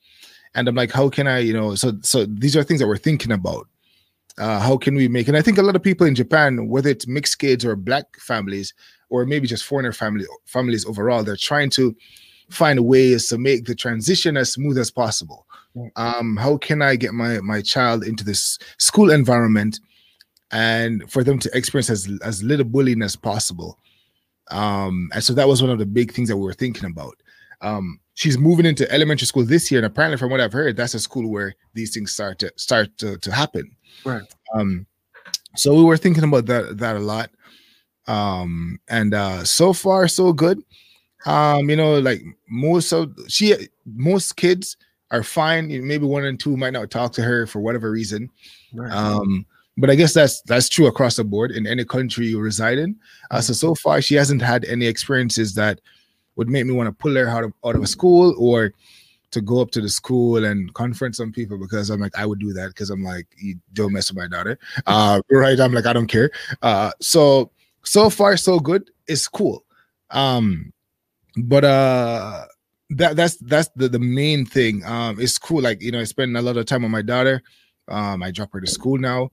And I'm like, how can I, you know? So so these are things that we're thinking about. Uh, how can we make? And I think a lot of people in Japan, whether it's mixed kids or black families, or maybe just foreigner family families overall, they're trying to find ways to make the transition as smooth as possible Um, how can I get my my child into this school environment and for them to experience as as little bullying as possible? Um, and so that was one of the big things that we were thinking about. Um, she's moving into elementary school this year, and apparently, from what I've heard, that's a school where these things start to start to, to happen. Right. Um, so we were thinking about that that a lot. Um, and uh, so far so good. Um, you know, like most of she most kids are fine. Maybe one and two might not talk to her for whatever reason. Right. Um, but I guess that's that's true across the board in any country you reside in. Uh, so so far, she hasn't had any experiences that would make me want to pull her out of out of a school or to go up to the school and confront some people because I'm like I would do that because I'm like you don't mess with my daughter. Uh, right? I'm like I don't care. Uh, so so far so good. It's cool. Um, but uh that that's that's the, the main thing. Um, it's cool. Like you know, I spend a lot of time with my daughter. Um, I drop her to school now.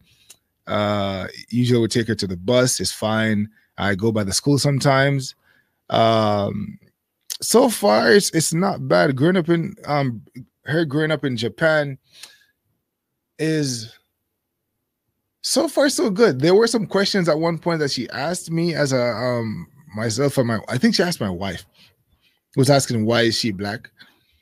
Uh, usually we take her to the bus. It's fine. I go by the school sometimes. Um, so far it's it's not bad. Growing up in um, her growing up in Japan is so far so good. There were some questions at one point that she asked me as a um myself and my I think she asked my wife was asking why is she black?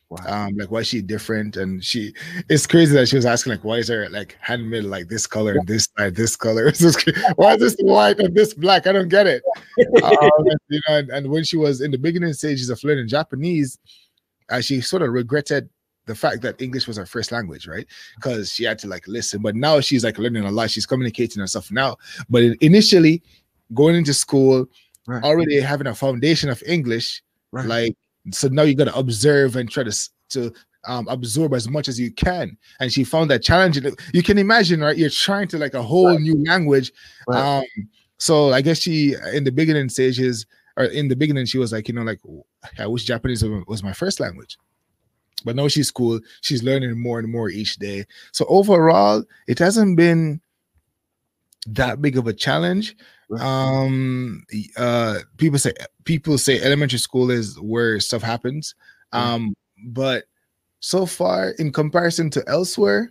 Wow. um like why is she different? And she it's crazy that she was asking like why is her like handmade like this color and this side this color? Why is this white and this black? I don't get it. Um, and, you know and, and, when she was in the beginning stages of learning japanese uh, she sort of regretted the fact that english was her first language right because she had to like listen but now she's like learning a lot she's communicating herself now but initially going into school right. already having a foundation of english Right. Like so now you got to observe and try to to um, absorb as much as you can. And she found that challenging. You can imagine, right? You're trying to like a whole right. new language. Um, so I guess she in the beginning stages or in the beginning she was like, you know, like I wish Japanese was my first language. But now she's cool. She's learning more and more each day. So overall, it hasn't been that big of a challenge. Um, uh, people say people say elementary school is where stuff happens. Um, but so far, in comparison to elsewhere,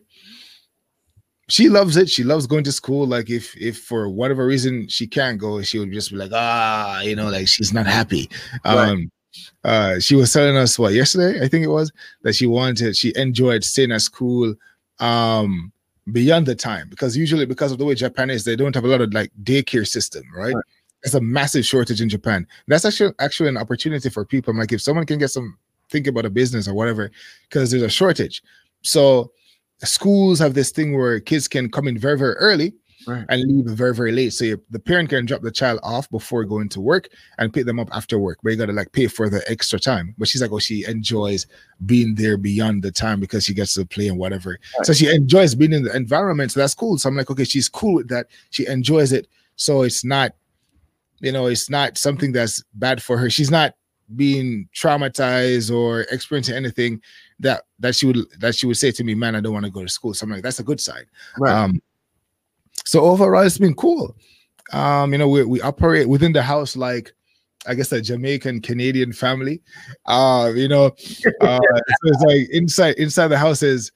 she loves it. She loves going to school. Like if if for whatever reason she can't go, she would just be like, ah, you know, like she's not happy. Right. Uh, she was telling us what yesterday, I think it was, that she wanted, she enjoyed staying at school. Um, beyond the time because usually because of the way Japan is, they don't have a lot of like daycare system, right? right. It's a massive shortage in Japan. That's actually actually an opportunity for people. I'm like, if someone can get some think about a business or whatever, because there's a shortage. So schools have this thing where kids can come in very, very early right. and leave very very late. So the parent can drop the child off before going to work and pick them up after work, but you gotta like pay for the extra time. But she's like, oh, she enjoys being there beyond the time because she gets to play and whatever. Right. So she enjoys being in the environment. So that's cool. So I'm like, okay, she's cool with that. She enjoys it. So it's not, you know, it's not something that's bad for her. She's not being traumatized or experiencing anything that that she would that she would say to me, man, I don't want to go to school. So I'm like, that's a good side. Right. Um, so overall, it's been cool. Um, you know, we, we operate within the house like I guess a Jamaican Canadian family. Uh, you know, uh, so it's like inside inside the house is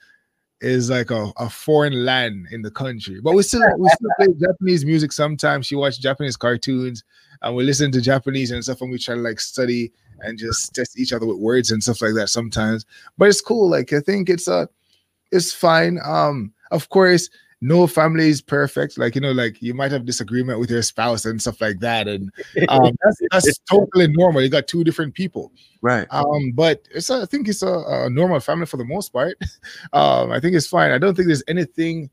is like a, a foreign land in the country. But we still we still play Japanese music sometimes. She watch Japanese cartoons and we listen to Japanese and stuff and we try to like study and just test each other with words and stuff like that sometimes. But it's cool. Like I think it's uh it's fine. Um, of course, no family is perfect. Like you know, like you might have disagreement with your spouse and stuff like that, and um, that's, that's totally normal. You got two different people, right? Um, but it's a, I think it's a, a, normal family for the most part. um, I think it's fine. I don't think there's anything.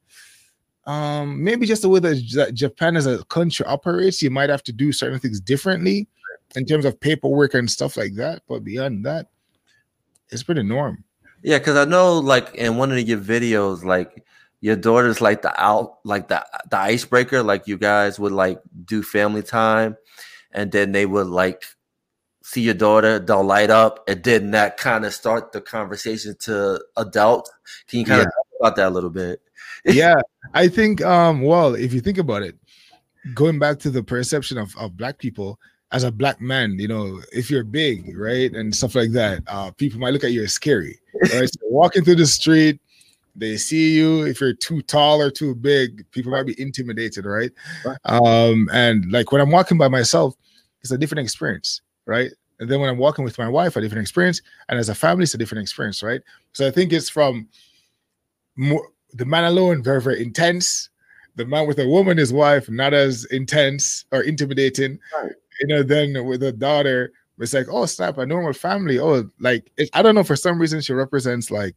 Um, maybe just the way that Japan as a country operates, you might have to do certain things differently in terms of paperwork and stuff like that. But beyond that, it's pretty norm. Yeah, because I know, like in one of your videos, like your daughter's like the out like the the icebreaker like you guys would like do family time and then they would like see your daughter they'll light up and then that kind of start the conversation to adult can you kind yeah. of talk about that a little bit yeah i think um well if you think about it going back to the perception of, of black people as a black man, you know, if you're big, right, and stuff like that, uh, people might look at you as scary. Right, so walking through the street, they see you. If you're too tall or too big, people might be intimidated, right? right? Um, and like when I'm walking by myself, it's a different experience, right? And then when I'm walking with my wife, a different experience, and as a family, it's a different experience, right? So I think it's from more the man alone, very very intense. The man with a woman, his wife, not as intense or intimidating. Right you know, then with a daughter, it's like, oh, snap, a normal family. Oh, like it, I don't know, for some reason she represents like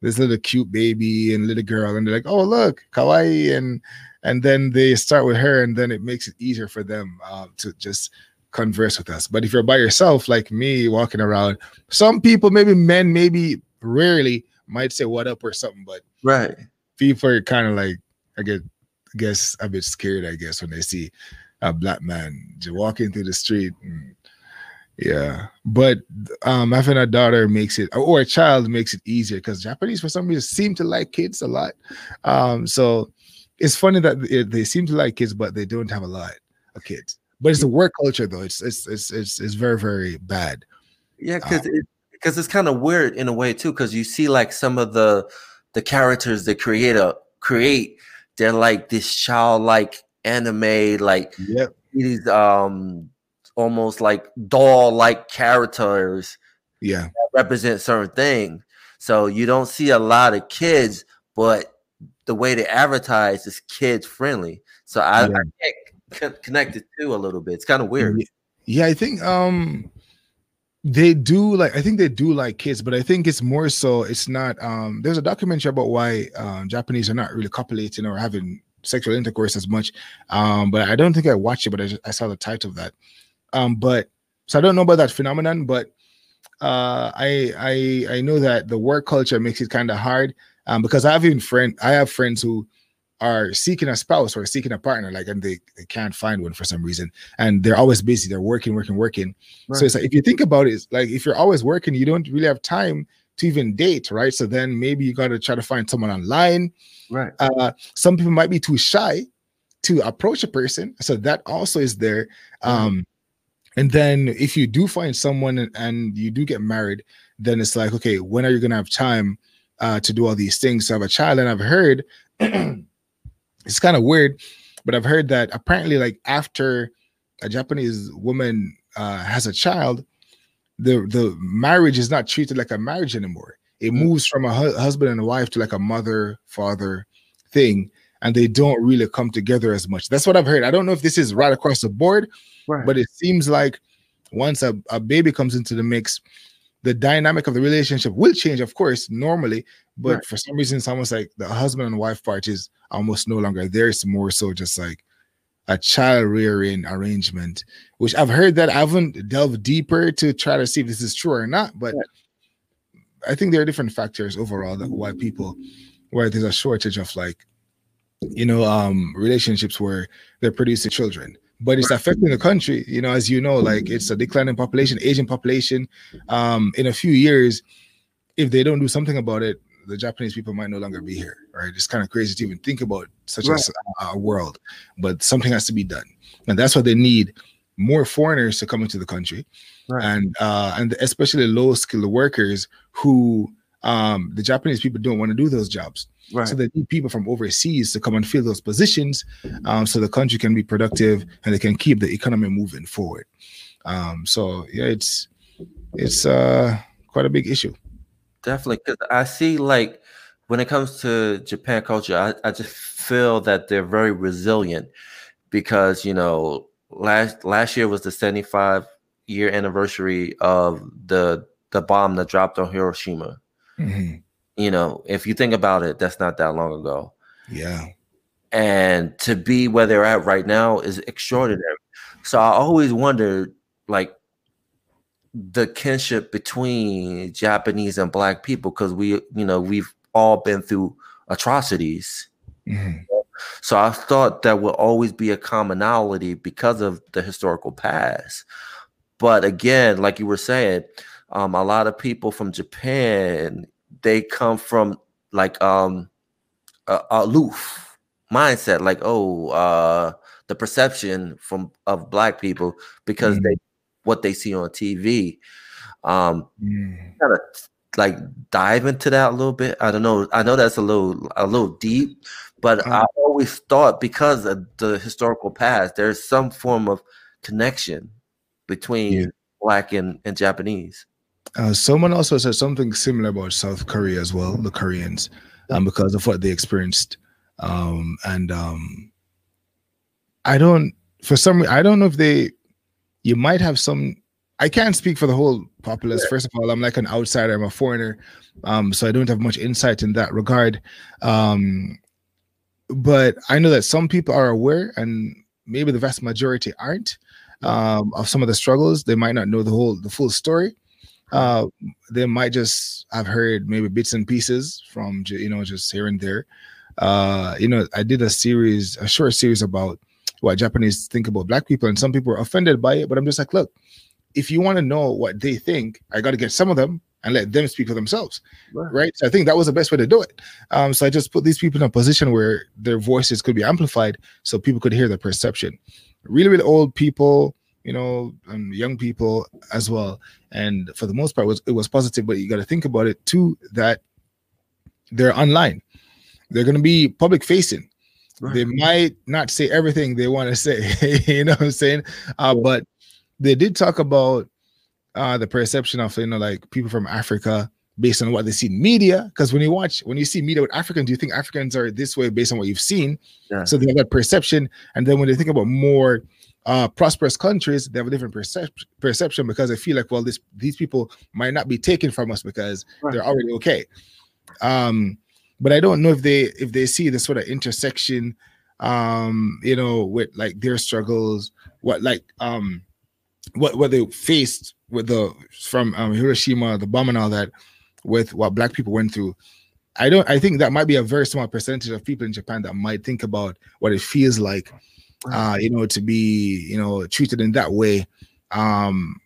this little cute baby and little girl, and they're like, oh, look, kawaii, and and then they start with her, and then it makes it easier for them uh, to just converse with us. But if you're by yourself, like me, walking around, some people, maybe men, maybe rarely might say what up or something, but right, people are kind of like, I get, I guess, a bit scared, I guess, when they see a black man just walking through the street. And, yeah, but um, having a daughter makes it, or a child makes it easier because Japanese, for some reason, seem to like kids a lot. Um, so it's funny that they seem to like kids, but they don't have a lot of kids. But it's the work culture, though. It's it's it's it's, it's very very bad. Yeah, because um, it, because it's kind of weird in a way too. Because you see, like some of the the characters they create a create, they're like this childlike anime, like yep. these um almost like doll like characters yeah represent certain things. So you don't see a lot of kids, but the way they advertise is kids friendly. So I, yeah. I get connected to a little bit. It's kind of weird. Yeah, I think um they do like I think they do like kids, but I think it's more so it's not um there's a documentary about why um Japanese are not really copulating or having sexual intercourse as much. Um, but I don't think I watched it, but I, just, I saw the title of that. Um, but so I don't know about that phenomenon, but uh, I I I know that the work culture makes it kind of hard um, because I have even friend I have friends who are seeking a spouse or seeking a partner, like and they, they can't find one for some reason, and they're always busy. They're working, working, working. Right. So it's like if you think about it, it's like if you're always working, you don't really have time to even date, right? So then maybe you got to try to find someone online Right. Uh, some people might be too shy to approach a person, so that also is there. Um, and then if you do find someone and, you do get married, then it's like, okay, when are you gonna have time uh, to do all these things to have a child? And I've heard it's kind of weird, but I've heard that apparently, like after a Japanese woman uh, has a child, the the marriage is not treated like a marriage anymore it mm. moves from a hu- husband and a wife to like a mother father thing and they don't really come together as much that's what i've heard i don't know if this is right across the board right. but it seems like once a, a baby comes into the mix the dynamic of the relationship will change of course normally but right. for some reason it's almost like the husband and wife part is almost no longer there it's more so just like a child rearing arrangement which i've heard that i haven't delved deeper to try to see if this is true or not but right. I think there are different factors overall that why people why there's a shortage of like you know um relationships where they're producing children but it's affecting the country you know as you know like it's a declining population Asian population um in a few years if they don't do something about it the japanese people might no longer be here right it's kind of crazy to even think about such right. a, a world but something has to be done and that's what they need more foreigners to come into the country right. and uh and especially low skilled workers who um the japanese people don't want to do those jobs right. so they need people from overseas to come and fill those positions um so the country can be productive and they can keep the economy moving forward um so yeah it's it's uh quite a big issue definitely because i see like when it comes to japan culture I, I just feel that they're very resilient because you know last last year was the 75 year anniversary of the the bomb that dropped on Hiroshima. Mm-hmm. You know, if you think about it, that's not that long ago. Yeah. And to be where they're at right now is extraordinary. So I always wondered, like, the kinship between Japanese and black people, because we, you know, we've all been through atrocities. Mm-hmm. So I thought that would always be a commonality because of the historical past. But again, like you were saying, um, a lot of people from Japan they come from like um a, aloof mindset, like oh, uh, the perception from of black people because mm. they what they see on TV. Um, mm. kind of like dive into that a little bit. I don't know. I know that's a little a little deep, but I always thought because of the historical past, there's some form of connection between yeah. black and, and Japanese. Uh, someone also said something similar about South Korea as well, the Koreans, um, because of what they experienced. Um, and um, I don't, for some, I don't know if they, you might have some. I can't speak for the whole populace. First of all, I'm like an outsider. I'm a foreigner, um, so I don't have much insight in that regard. Um, but I know that some people are aware, and maybe the vast majority aren't um, of some of the struggles. They might not know the whole, the full story. Uh, they might just I've heard maybe bits and pieces from you know just here and there. Uh, you know, I did a series, a short series about what Japanese think about black people, and some people are offended by it. But I'm just like, look, if you want to know what they think, I got to get some of them and let them speak for themselves, right? right? So I think that was the best way to do it. Um, so I just put these people in a position where their voices could be amplified, so people could hear their perception. Really, really old people, you know, and young people as well. And for the most part, it was it was positive. But you got to think about it too that they're online. They're going to be public facing. Right. They might not say everything they want to say. you know what I'm saying? Uh, but they did talk about uh, the perception of you know like people from Africa based on what they see in media. Because when you watch, when you see media with Africans, do you think Africans are this way based on what you've seen? Yeah. So they have that perception. And then when they think about more uh, prosperous countries, they have a different percep- perception because they feel like, well, this these people might not be taken from us because right. they're already okay. Um, but I don't know if they if they see the sort of intersection, um, you know, with like their struggles, what like um, what what they faced with the from um, Hiroshima, the bomb and all that, with what Black people went through. I don't. I think that might be a very small percentage of people in Japan that might think about what it feels like uh, you know, to be, you know, treated in that way, um,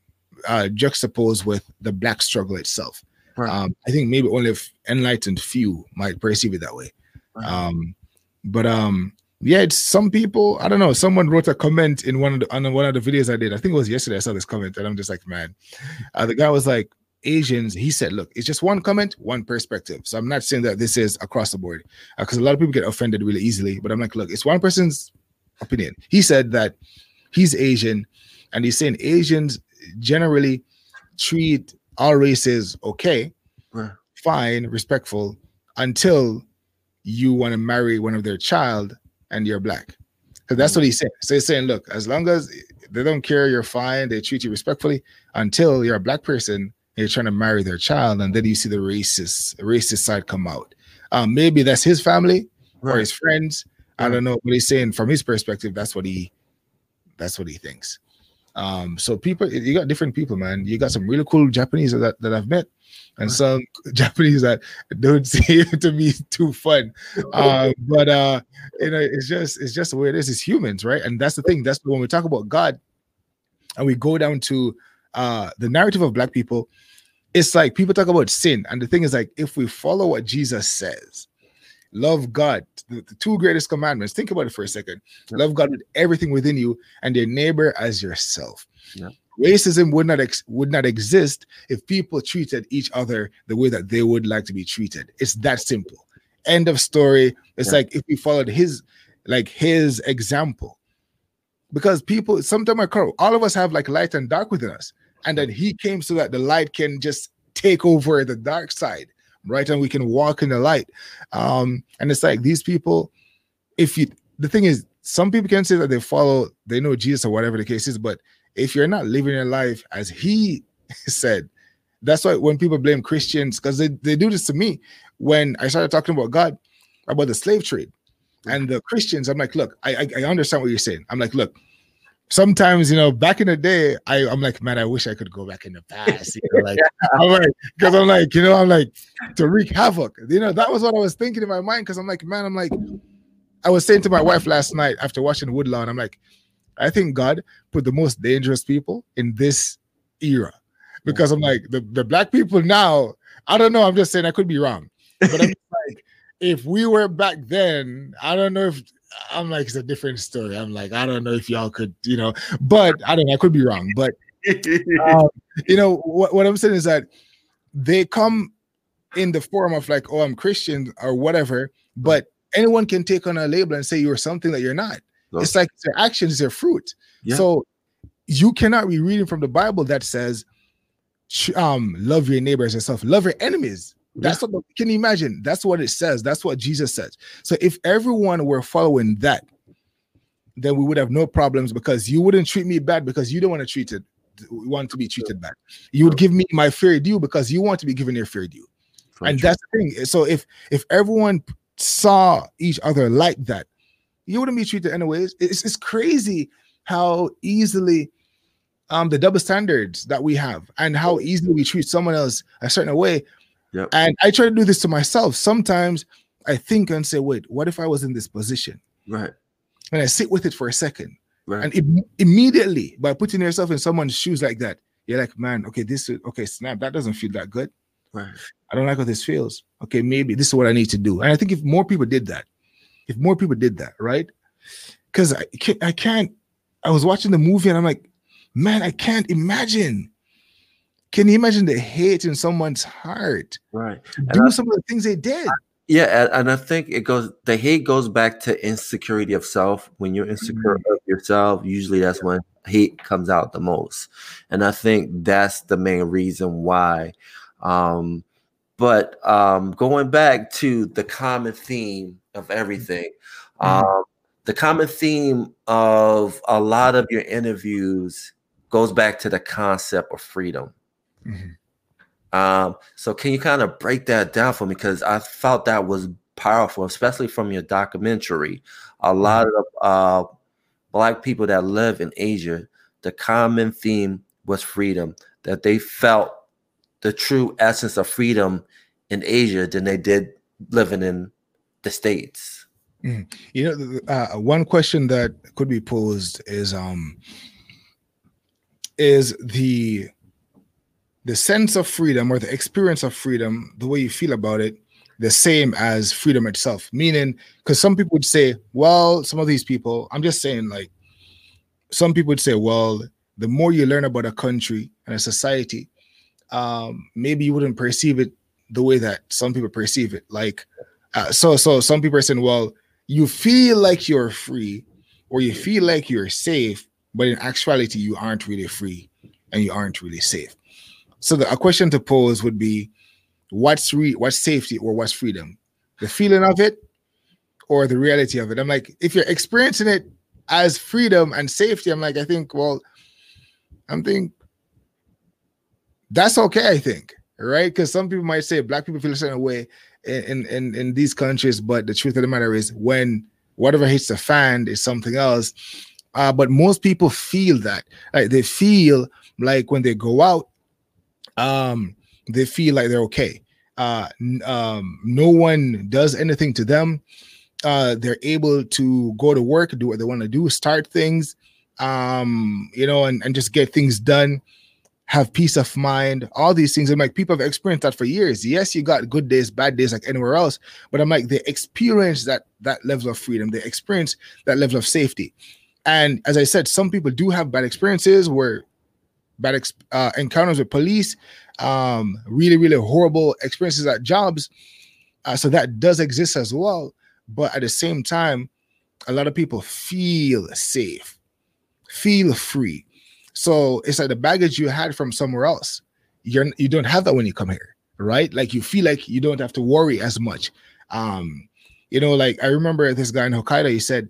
uh, juxtaposed with the black struggle itself. Right. Um, I think maybe only if enlightened few might perceive it that way. Right. Um, but um, yeah, it's some people. I don't know. Someone wrote a comment in one of the on one of the videos I did. I think it was yesterday. I saw this comment, and I'm just like, man. Uh, the guy was like, Asians. He said, look, it's just one comment, one perspective. So I'm not saying that this is across the board because uh, a lot of people get offended really easily. But I'm like, look, it's one person's opinion. He said that he's Asian, and he's saying Asians generally treat all races okay, right. fine, respectful, until you want to marry one of their child and you're black. Because that's what he's saying. So he's saying, look, as long as they don't care, you're fine, they treat you respectfully until you're a black person you're trying to marry their child, and then you see the racist racist side come out. Um, maybe that's his family right. or his friends, I don't know, but he's saying from his perspective, that's what he that's what he thinks. Um, so people, you got different people, man. You got some really cool Japanese that, that I've met, and some Japanese that don't seem to be too fun. Uh, but uh, you know, it's just it's just the way it is. It's humans, right? And that's the thing. That's when we talk about God, and we go down to uh the narrative of black people. It's like people talk about sin, and the thing is like if we follow what Jesus says, love God, the, the, two greatest commandments. Think about it for a second. Yeah. Love God with everything within you and your neighbor as yourself. Yeah. Racism would not ex- would not exist if people treated each other the way that they would like to be treated. It's that simple. End of story. It's yeah. like if we followed his like his example. Because people sometimes I all of us have like light and dark within us. And then he came so that the light can just take over the dark side right? And we can walk in the light. Um, and it's like these people, if you the thing is, some people can say that they follow, they know Jesus or whatever the case is, but if you're not living your life as he said, that's why when people blame Christians, because they, they do this to me when I started talking about God, about the slave trade. And the Christians, I'm like, look, I, I, I understand what you're saying. I'm like, look, sometimes you know back in the day I, i'm like man i wish i could go back in the past you know, like i'm like because i'm like you know i'm like to wreak havoc you know that was what i was thinking in my mind because i'm like man i'm like i was saying to my wife last night after watching woodlawn i'm like i think god put the most dangerous people in this era because i'm like the, the black people now i don't know i'm just saying i could be wrong but i'm like if we were back then i don't know if I'm like, it's a different story. I'm like, I don't know if y'all could, you know, but I don't know, I could be wrong. But um, you know, what, what I'm saying is that they come in the form of like, oh, I'm Christian or whatever, but anyone can take on a label and say you're something that you're not. No. It's like their actions, their fruit. Yeah. So you cannot be reading from the Bible that says, um, love your neighbors yourself, love your enemies. That's yeah. what can you imagine? That's what it says. That's what Jesus says. So if everyone were following that, then we would have no problems because you wouldn't treat me bad because you don't want to treat it want to be treated bad. You would give me my fair due because you want to be given your fair due. and true. that's the thing. So if if everyone saw each other like that, you wouldn't be treated anyways. It's it's crazy how easily um the double standards that we have and how easily we treat someone else a certain way. Yep. And I try to do this to myself. Sometimes I think and say, wait, what if I was in this position? Right. And I sit with it for a second. Right. And Im- immediately by putting yourself in someone's shoes like that, you're like, man, okay, this is okay, snap, that doesn't feel that good. Right. I don't like how this feels. Okay, maybe this is what I need to do. And I think if more people did that, if more people did that, right? Because I can't, I can't, I was watching the movie and I'm like, man, I can't imagine. Can you imagine the hate in someone's heart? Right. Do I, some of the things they did. Yeah, and I think it goes the hate goes back to insecurity of self. When you're insecure mm-hmm. of yourself, usually that's when hate comes out the most. And I think that's the main reason why. Um, but um, going back to the common theme of everything, mm-hmm. um, the common theme of a lot of your interviews goes back to the concept of freedom. Mm-hmm. Um, so can you kind of break that down for me? Because I felt that was powerful, especially from your documentary. A lot mm-hmm. of uh, black people that live in Asia, the common theme was freedom. That they felt the true essence of freedom in Asia than they did living in the states. Mm. You know, uh, one question that could be posed is, um, is the the sense of freedom or the experience of freedom, the way you feel about it, the same as freedom itself. Meaning, because some people would say, well, some of these people, I'm just saying, like, some people would say, well, the more you learn about a country and a society, um, maybe you wouldn't perceive it the way that some people perceive it. Like, uh, so, so some people are saying, well, you feel like you're free or you feel like you're safe, but in actuality, you aren't really free and you aren't really safe. So the, a question to pose would be, what's re- what's safety or what's freedom? The feeling of it or the reality of it? I'm like, if you're experiencing it as freedom and safety, I'm like, I think, well, I'm think that's okay. I think right because some people might say black people feel a certain way in in in these countries, but the truth of the matter is when whatever hits the fan is something else. Uh, but most people feel that like they feel like when they go out um, they feel like they're okay. Uh, um, no one does anything to them. Uh, they're able to go to work, do what they want to do, start things, um, you know, and, and just get things done, have peace of mind, all these things. I'm like, people have experienced that for years. Yes, you got good days, bad days, like anywhere else, but I'm like, they experience that that level of freedom, they experience that level of safety. And as I said, some people do have bad experiences where bad ex- uh, encounters with police, um, really, really horrible experiences at jobs. Uh, so that does exist as well. But at the same time, a lot of people feel safe, feel free. So it's like the baggage you had from somewhere else. You're you don't have that when you come here, right? Like you feel like you don't have to worry as much. Um, you know, like I remember this guy in Hokkaido, he said,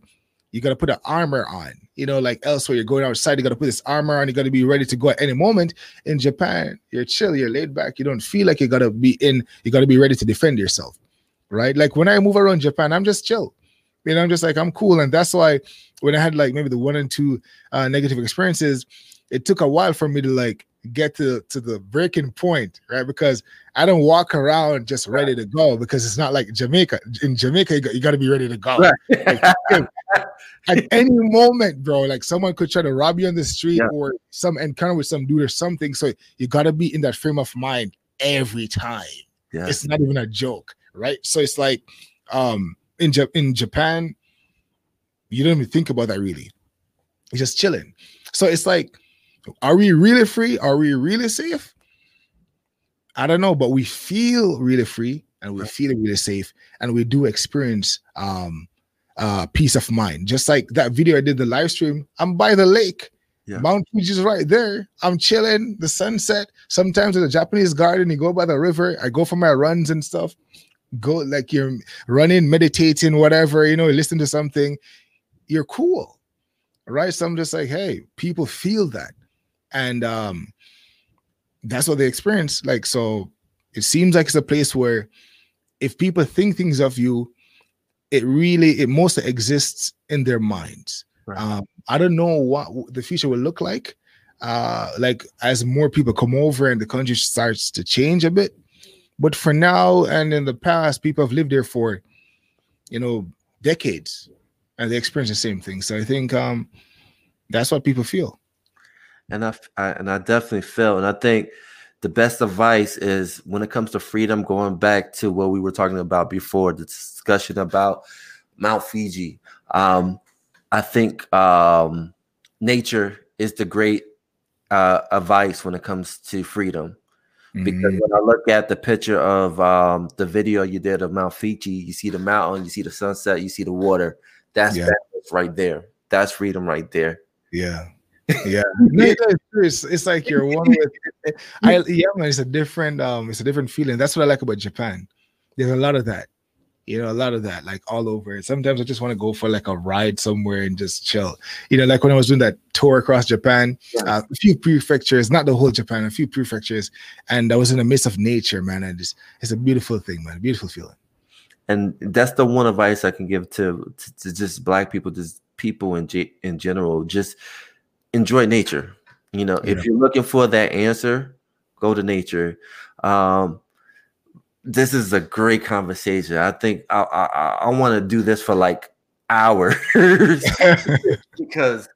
you got to put an armor on you know, like elsewhere, you're going outside, you got to put this armor on, you got to be ready to go at any moment. In Japan, you're chill, you're laid back, you don't feel like you got to be in, you got to be ready to defend yourself, right? Like when I move around Japan, I'm just chill. You know, I'm just like, I'm cool. And that's why when I had like maybe the one and two uh, negative experiences, it took a while for me to like get to to the breaking point, right? Because I don't walk around just ready to go because it's not like Jamaica. In Jamaica, you got, you got to be ready to go. Right. Like, at any moment, bro, like someone could try to rob you on the street yeah. or some encounter with some dude or something. So you got to be in that frame of mind every time. Yeah. It's not even a joke, right? So it's like um in in Japan, You don't even think about that really. You're just chilling. So it's like, are we really free? Are we really safe? I don't know, but we feel really free and we feel really safe and we do experience um uh peace of mind. Just like that video I did the live stream, I'm by the lake. Yeah. Mount Fuji is right there. I'm chilling, the sunset. Sometimes in the Japanese garden, you go by the river. I go for my runs and stuff. Go like you're running, meditating, whatever, you know, listen to something. You're cool. Right. So I'm just like, hey, people feel that. And um that's what they experience. Like, so it seems like it's a place where if people think things of you, it really it mostly exists in their minds. Right. Um, I don't know what the future will look like. Uh, like as more people come over and the country starts to change a bit. But for now and in the past, people have lived there for, you know, decades, and they experience the same thing. So I think um, that's what people feel and I, I and I definitely feel, and I think the best advice is when it comes to freedom, going back to what we were talking about before, the discussion about Mount Fuji. Um, I think um, nature is the great uh, advice when it comes to freedom. Because mm-hmm. when I look at the picture of um, the video you did of Mount Fuji, you see the mountain, you see the sunset, you see the water. That's yeah. right there. That's freedom right there. Yeah yeah. No, it's, it's like you're one with i yeah man it's a different um it's a different feeling. That's what i like about japan. There's a lot of that you know a lot of that like all over sometimes i just want to go for like a ride somewhere and just chill. You know like when i was doing that tour across japan uh, a few prefectures not the whole japan a few prefectures and i was in the midst of nature man and it's, it's a beautiful thing man beautiful feeling. And that's the one advice i can give to to, to just black people just people in G- in general just enjoy nature. You know, yeah. if you're looking for that answer, go to nature. Um, this is a great conversation. I think I I, I want to do this for like hours because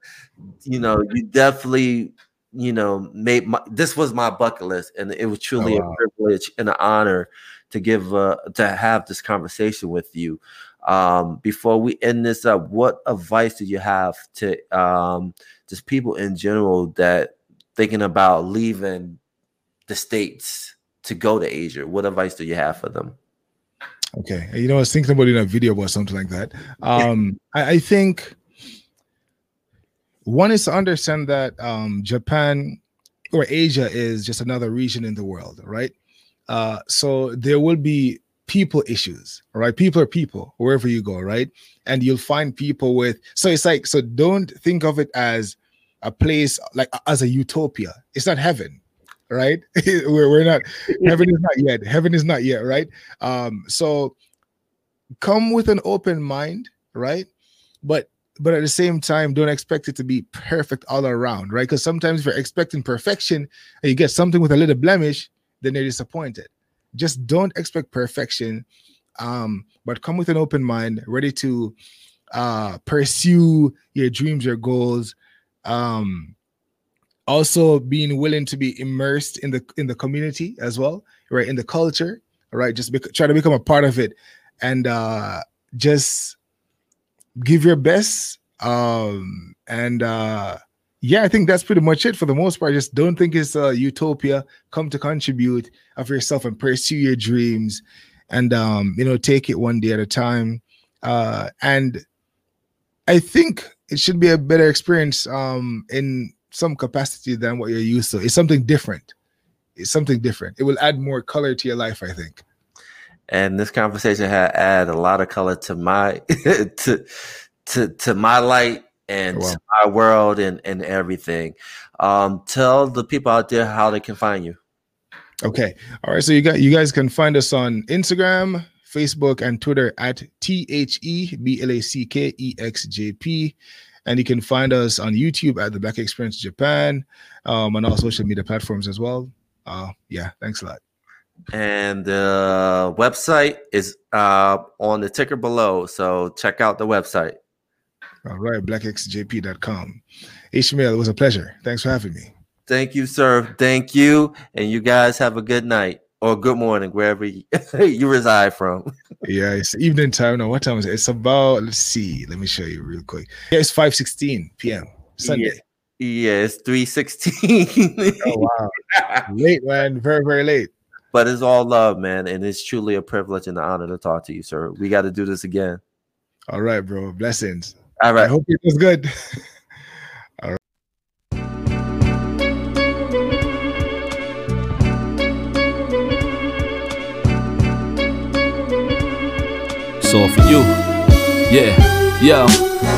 you know you definitely you know made my this was my bucket list and it was truly oh, wow. a privilege and an honor to give uh, to have this conversation with you um, before we end this up what advice do you have to um, just people in general that thinking about leaving the states to go to Asia? What advice do you have for them? Okay, you know, I was thinking about doing a video or something like that. Um, I, I think one is to understand that um, Japan or Asia is just another region in the world, right? Uh, so there will be people issues, right? People are people wherever you go, right? And you'll find people with so it's like so don't think of it as a place like as a utopia. It's not heaven, right? we're, we're not heaven is not yet. Heaven is not yet, right? Um, so come with an open mind, right? But but at the same time, don't expect it to be perfect all around, right? Because sometimes if you're expecting perfection and you get something with a little blemish, then you're disappointed just don't expect perfection um but come with an open mind ready to uh pursue your dreams your goals um also being willing to be immersed in the in the community as well right in the culture right just try to become a part of it and uh just give your best um and uh yeah, I think that's pretty much it for the most part. Just don't think it's a utopia. Come to contribute of yourself and pursue your dreams, and um, you know, take it one day at a time. Uh, and I think it should be a better experience um, in some capacity than what you're used to. It's something different. It's something different. It will add more color to your life, I think. And this conversation had add a lot of color to my to to to my light and oh, wow. our world and, and everything. Um, tell the people out there how they can find you. Okay. All right. So you got you guys can find us on Instagram, Facebook, and Twitter at T H E B L A C K E X J P. And you can find us on YouTube at the Black Experience Japan, um, and all social media platforms as well. Uh, yeah, thanks a lot. And the website is uh, on the ticker below. So check out the website. All right, blackxjp.com. Ishmael, it was a pleasure. Thanks for having me. Thank you, sir. Thank you. And you guys have a good night. or good morning, wherever you, you reside from. yeah, it's evening time now. What time is it? It's about let's see. Let me show you real quick. Yeah, it's 5 16 p.m. Sunday. Yeah, yeah it's 316. oh wow. late, man. Very, very late. But it's all love, man. And it's truly a privilege and an honor to talk to you, sir. We got to do this again. All right, bro. Blessings. All right. I hope it was good. It's all for you. Yeah, yo.